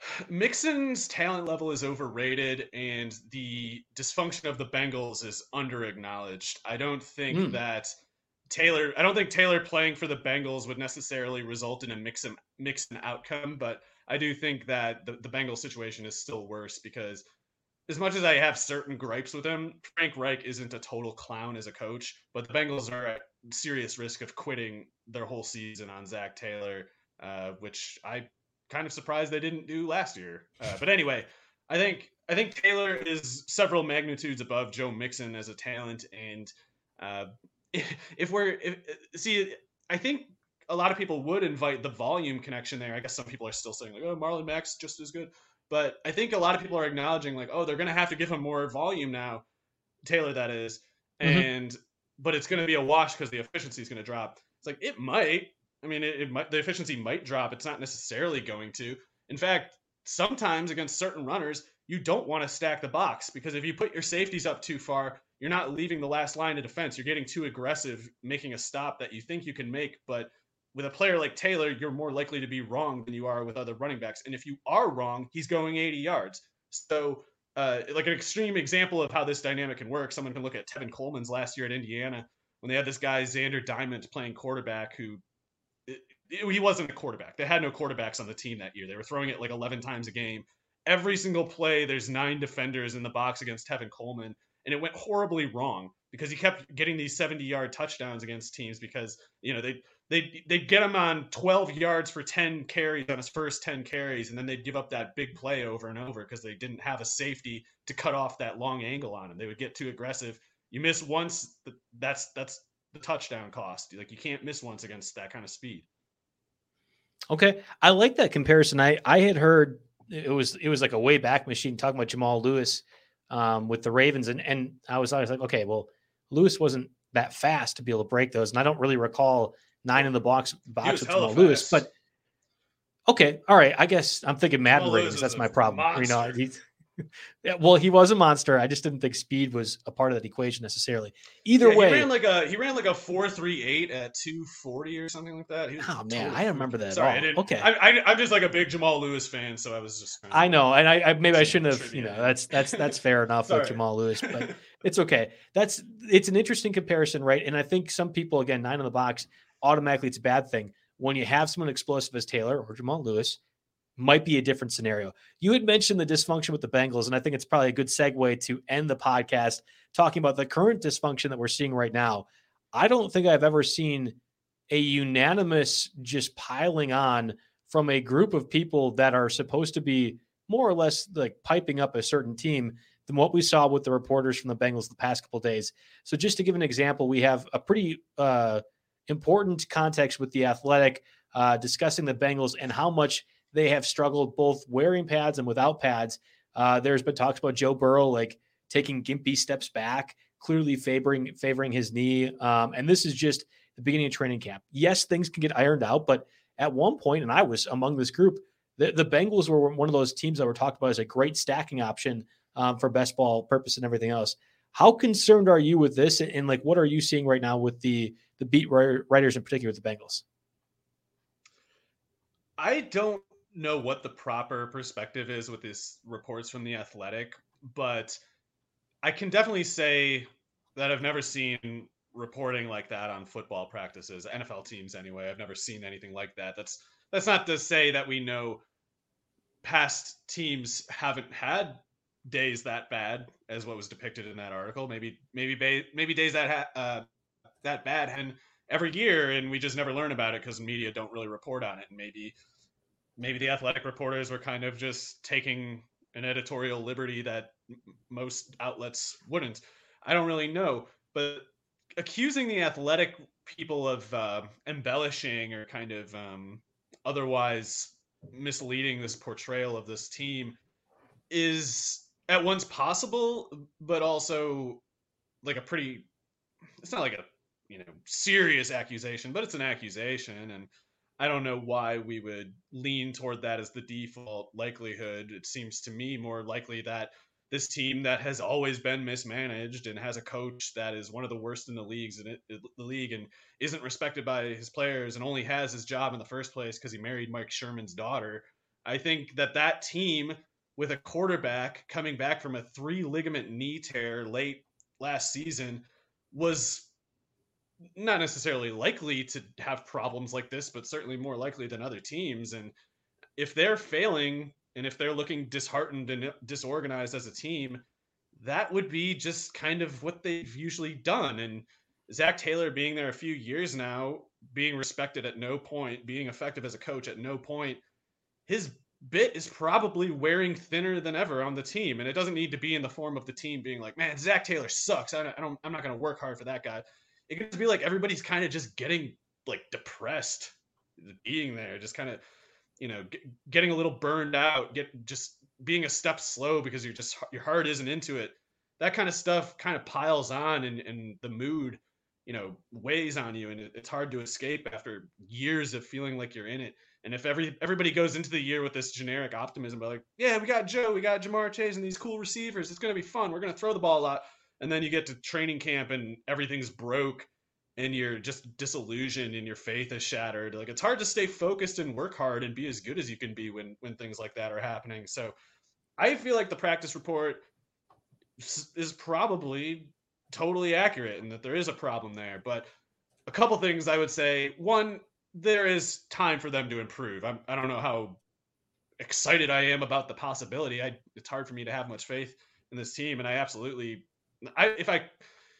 Mixon's talent level is overrated, and the dysfunction of the Bengals is under acknowledged. I don't think mm. that Taylor. I don't think Taylor playing for the Bengals would necessarily result in a Mixon Mixon outcome, but I do think that the, the Bengals situation is still worse because as much as I have certain gripes with him, Frank Reich isn't a total clown as a coach, but the Bengals are at serious risk of quitting their whole season on Zac Taylor, uh, which I kind of surprised they didn't do last year. Uh, but anyway, I think I think Taylor is several magnitudes above Joe Mixon as a talent, and uh, if we're if, see, I think a lot of people would invite the volume connection there. I guess some people are still saying like, "Oh, Marlon Mack's just as good," but I think a lot of people are acknowledging like, "Oh, they're going to have to give him more volume now." Taylor, that is, mm-hmm. and but it's going to be a wash because the efficiency is going to drop. It's like it might. I mean, it, it might. The efficiency might drop. It's not necessarily going to. In fact, sometimes against certain runners, you don't want to stack the box because if you put your safeties up too far, you're not leaving the last line of defense. You're getting too aggressive, making a stop that you think you can make, but with a player like Taylor, you're more likely to be wrong than you are with other running backs. And if you are wrong, he's going 80 yards. So, uh, like an extreme example of how this dynamic can work, someone can look at Tevin Coleman's last year at Indiana when they had this guy Zander Diamont playing quarterback who it, it, he wasn't a quarterback. They had no quarterbacks on the team that year. They were throwing it like 11 times a game. Every single play, there's nine defenders in the box against Tevin Coleman, and it went horribly wrong because he kept getting these 70 yard touchdowns against teams because you know they they they'd get him on 12 yards for 10 carries on his first 10 carries and then they'd give up that big play over and over because they didn't have a safety to cut off that long angle on him. They would get too aggressive. You miss once that's that's the touchdown cost. Like you can't miss once against that kind of speed. Okay. I like that comparison. I i had heard it was it was like a way back machine talking about jamal lewis um, with the ravens and and i was always like okay well lewis wasn't that fast to be able to break those and i don't really recall nine in the box box with Jamal Lewis. But okay, all right. I guess I'm thinking Madden ratings. That's my problem. Monster. You know, he's yeah, well, he was a monster. I just didn't think speed was a part of that equation necessarily. Either yeah, way, he ran like a he ran like a four three eight at two forty or something like that. oh man, totally I don't remember that. Sorry, I okay. I, am just like a big Jamal Lewis fan, so I was just. I know, and I, I maybe I shouldn't have. You know, that's that's that's fair enough with Jamal Lewis, but it's okay. That's it's an interesting comparison, right? And I think some people again nine in the box automatically it's a bad thing. When you have someone explosive as Taylor or Jamal Lewis, might be a different scenario. You had mentioned the dysfunction with the Bengals, and I think it's probably a good segue to end the podcast talking about the current dysfunction that we're seeing right now. I don't think I've ever seen a unanimous just piling on from a group of people that are supposed to be more or less like piping up a certain team than what we saw with the reporters from the Bengals the past couple days. So just to give an example, we have a pretty uh, important context with the athletic, uh, discussing the Bengals and how much they have struggled both wearing pads and without pads. Uh, there's been talks about Joe Burrow like taking gimpy steps back, clearly favoring favoring his knee. Um, and this is just the beginning of training camp. Yes, things can get ironed out, but at one point, and I was among this group, the, the Bengals were one of those teams that were talked about as a great stacking option um, for best ball purpose and everything else. How concerned are you with this? And, and like, what are you seeing right now with the the beat writers in particular with the Bengals? I don't know what the proper perspective is with these reports from the Athletic, but I can definitely say that I've never seen reporting like that on football practices, NFL teams anyway. I've never seen anything like that. That's that's not to say that we know past teams haven't had days that bad as what was depicted in that article. Maybe maybe maybe days that ha- uh, that bad. And every year and we just never learn about it because media don't really report on it. And maybe maybe the athletic reporters were kind of just taking an editorial liberty that most outlets wouldn't. I don't really know. But accusing the athletic people of uh, embellishing or kind of um, otherwise misleading this portrayal of this team is at once possible, but also like a pretty. It's not like a you know serious accusation, but it's an accusation, and I don't know why we would lean toward that as the default likelihood. It seems to me more likely that this team that has always been mismanaged and has a coach that is one of the worst in the leagues it, the league and isn't respected by his players and only has his job in the first place because he married Mike Sherman's daughter. I think that that team with a quarterback coming back from a three ligament knee tear late last season was not necessarily likely to have problems like this, but certainly more likely than other teams. And if they're failing and if they're looking disheartened and disorganized as a team, that would be just kind of what they've usually done. And Zac Taylor being there a few years now, being respected at no point, being effective as a coach at no point, his bit is probably wearing thinner than ever on the team. And it doesn't need to be in the form of the team being like, man, Zac Taylor sucks. I don't, I don't I'm not going to work hard for that guy. It could be like everybody's kind of just getting like depressed being there, just kind of you know get, getting a little burned out get just being a step slow because you're just your heart isn't into it. That kind of stuff kind of piles on and, and the mood you know weighs on you and it's hard to escape after years of feeling like you're in it. And if every everybody goes into the year with this generic optimism but like yeah we got joe we got ja'marr chase and these cool receivers it's to be fun we're to throw the ball a lot and then you get to training camp and everything's broke and you're just disillusioned and your faith is shattered. Like it's hard to stay focused and work hard and be as good as you can be when when things like that are happening. So i feel like the practice report is probably totally accurate and that there is a problem there but a couple things i would say. One there is time for them to improve. I'm, i don't know how excited i am about the possibility. I, it's hard for me to have much faith in this team and i absolutely I, if i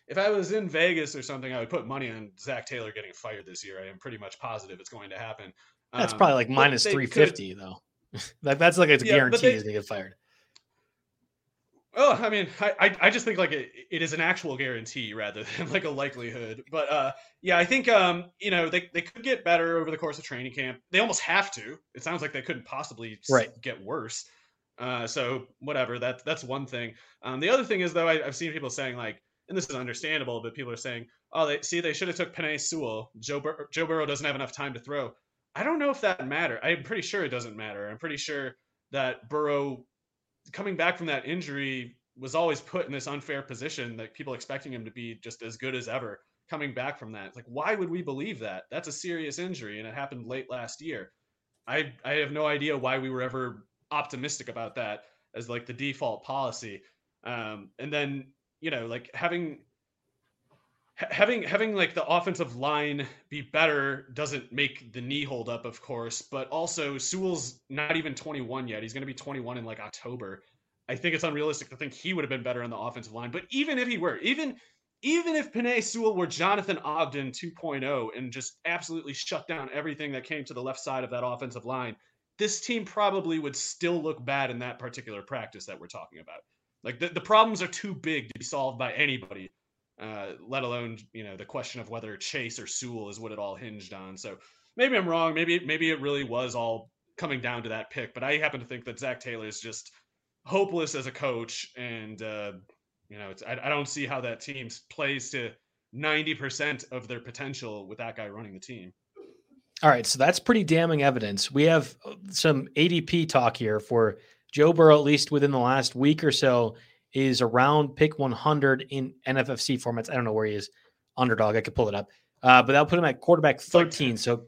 if I was in Vegas or something, I would put money on Zac Taylor getting fired this year. I am pretty much positive it's going to happen. That's um, probably like minus three fifty though. that, that's like it's a yeah, guarantee he's gonna get fired. Oh, I mean, I, I just think like it, it is an actual guarantee rather than like a likelihood. But uh, yeah, I think um, you know they, they could get better over the course of training camp. They almost have to. It sounds like they couldn't possibly right. get worse. Uh, so whatever. That that's one thing. Um, the other thing is though I, I've seen people saying like and this is understandable, but people are saying, "Oh, they see they should have took Penei Sewell. Joe Bur- Joe Burrow doesn't have enough time to throw." I don't know if that matter. I'm pretty sure it doesn't matter. I'm pretty sure that Burrow coming back from that injury was always put in this unfair position that people expecting him to be just as good as ever coming back from that. Like why would we believe that? That's a serious injury and it happened late last year. I I have no idea why we were ever optimistic about that as like the default policy. Um, and then you know, like having having having like the offensive line be better doesn't make the knee hold up, of course, but also Sewell's not even 21 yet. He's going to be 21 in like October. I think it's unrealistic to think he would have been better on the offensive line. But even if he were, even even if Penei Sewell were Jonathan Ogden 2.0 and just absolutely shut down everything that came to the left side of that offensive line, this team probably would still look bad in that particular practice that we're talking about. Like the, the problems are too big to be solved by anybody, uh, let alone you know the question of whether Chase or Sewell is what it all hinged on. So maybe I'm wrong. Maybe maybe it really was all coming down to that pick. But I happen to think that Zac Taylor is just hopeless as a coach, and uh, you know I, I don't see how that team plays to ninety percent of their potential with that guy running the team. All right, so that's pretty damning evidence. We have uh, some ADP talk here for Joe Burrow, at least within the last week or so, is around pick 100 in NFFC formats. I don't know where he is. Underdog. I could pull it up. Uh, but that'll put him at quarterback 13. So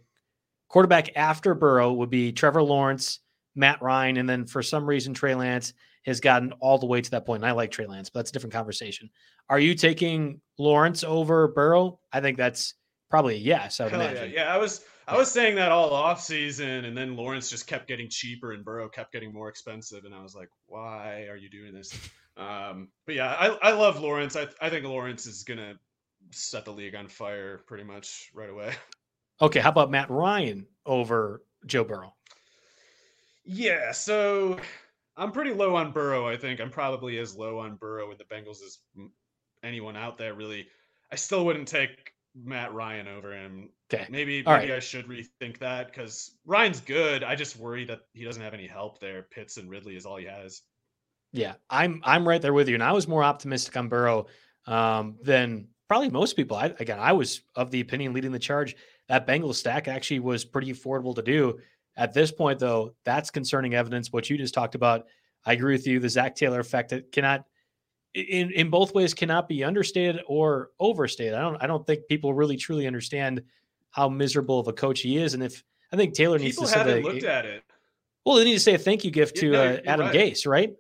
quarterback after Burrow would be Trevor Lawrence, Matt Ryan, and then for some reason Trey Lance has gotten all the way to that point. And I like Trey Lance, but that's a different conversation. Are you taking Lawrence over Burrow? I think that's probably a yes. I would imagine. Yeah. yeah, I was I was saying that all off season, and then Lawrence just kept getting cheaper, and Burrow kept getting more expensive, and I was like, why are you doing this? Um, but yeah, I, I love Lawrence. I I think Lawrence is gonna set the league on fire pretty much right away. Okay, how about Matt Ryan over Joe Burrow? Yeah, so I'm pretty low on Burrow. I think I'm probably as low on Burrow and the Bengals as anyone out there. Really, I still wouldn't take Matt Ryan over him. Okay. Maybe All maybe right. I should rethink that because Ryan's good. I just worry that he doesn't have any help there. Pitts and Ridley is all he has. Yeah, I'm I'm right there with you, and I was more optimistic on Burrow um, than probably most people. I, again, I was of the opinion leading the charge that Bengals stack actually was pretty affordable to do. At this point, though, that's concerning evidence. What you just talked about, I agree with you. The Zac Taylor effect it cannot, in in both ways, cannot be understated or overstated. I don't I don't think people really truly understand how miserable of a coach he is, and if I think Taylor needs to haven't a, looked at it. well, they need to say a thank you gift to uh, Adam right. Gase, right?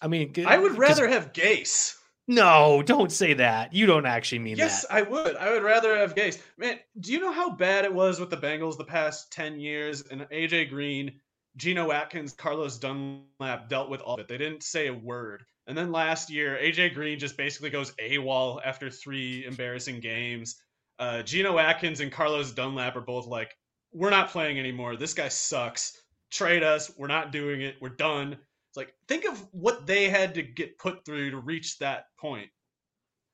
I mean, I would rather have Gase. No, don't say that. You don't actually mean Yes, that. I would. I would rather have Gase. Man, do you know how bad it was with the Bengals the past 10 years? And AJ Green, Geno Atkins, Carlos Dunlap dealt with all of it. They didn't say a word. And then last year, AJ Green just basically goes AWOL after three embarrassing games. Uh, Geno Atkins and Carlos Dunlap are both like, we're not playing anymore. This guy sucks. Trade us. We're not doing it. We're done. It's like, think of what they had to get put through to reach that point.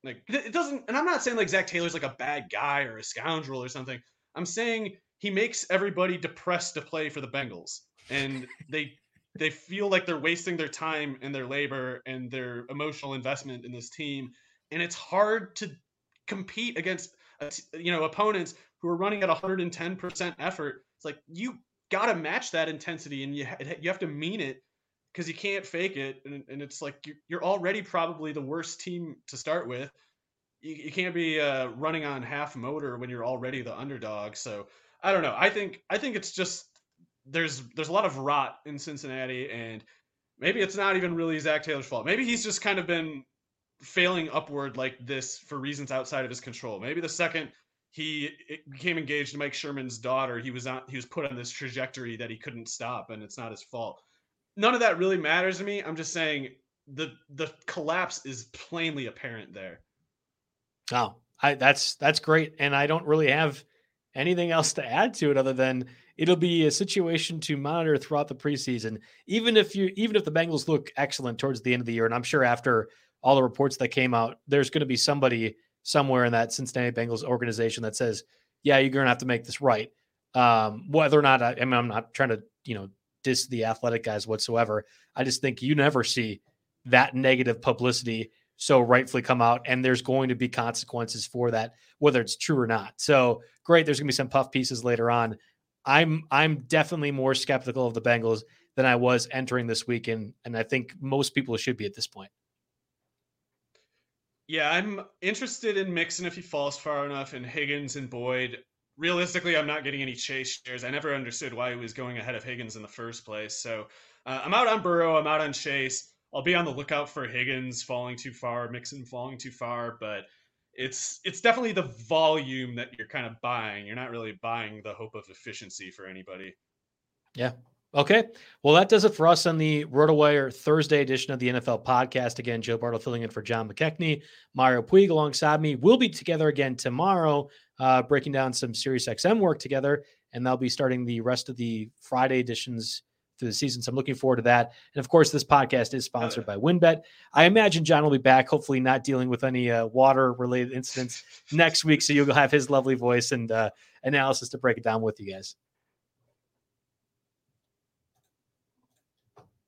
Like, it doesn't, and I'm not saying like Zac Taylor's like a bad guy or a scoundrel or something. I'm saying he makes everybody depressed to play for the Bengals, and they they feel like they're wasting their time and their labor and their emotional investment in this team, and it's hard to compete against uh, you know opponents who are running at 110% effort. It's like you got to match that intensity, and you you have to mean it because you can't fake it. And, and it's like you're, you're already probably the worst team to start with. You, you can't be uh, running on half motor when you're already the underdog. So i don't know. I think i think it's just there's there's a lot of rot in cincinnati and maybe it's not even really zac taylor's fault maybe he's just kind of been failing upward like this for reasons outside of his control maybe the second he became engaged to mike sherman's daughter he was on he was put on this trajectory that he couldn't stop and it's not his fault none of that really matters to me. I'm just saying the the collapse is plainly apparent there. Oh, I that's that's great, and I don't really have anything else to add to it other than it'll be a situation to monitor throughout the preseason. Even if you even if the Bengals look excellent towards the end of the year, and I'm sure after all the reports that came out, there's going to be somebody somewhere in that Cincinnati Bengals organization that says, "Yeah, you're going to have to make this right." Um, whether or not I, I mean, I'm not trying to you know diss the athletic guys whatsoever. I just think you never see that negative publicity so rightfully come out and there's going to be consequences for that whether it's true or not so great there's going to be some puff pieces later on i'm i'm definitely more skeptical of the bengals than i was entering this weekend and i think most people should be at this point Yeah, I'm interested in Mixon if he falls far enough, and Higgins and Boyd. Realistically, I'm not getting any chase shares. I never understood why he was going ahead of Higgins in the first place. So uh, I'm out on Burrow. I'm out on Chase. I'll be on the lookout for Higgins falling too far, Mixon falling too far, but it's it's definitely the volume that you're kind of buying. You're not really buying the hope of efficiency for anybody. Yeah. Okay. Well, that does it for us on the RotoWire Thursday edition of the NFL podcast. Again, Joe Bartle filling in for John McKechnie, Mario Puig alongside me. We'll be together again tomorrow, uh, breaking down some Sirius XM work together, and they'll be starting the rest of the Friday editions through the season. So I'm looking forward to that. And of course, this podcast is sponsored by WynnBET. I imagine John will be back, hopefully not dealing with any uh, water related incidents next week. So you'll have his lovely voice and uh, analysis to break it down with you guys.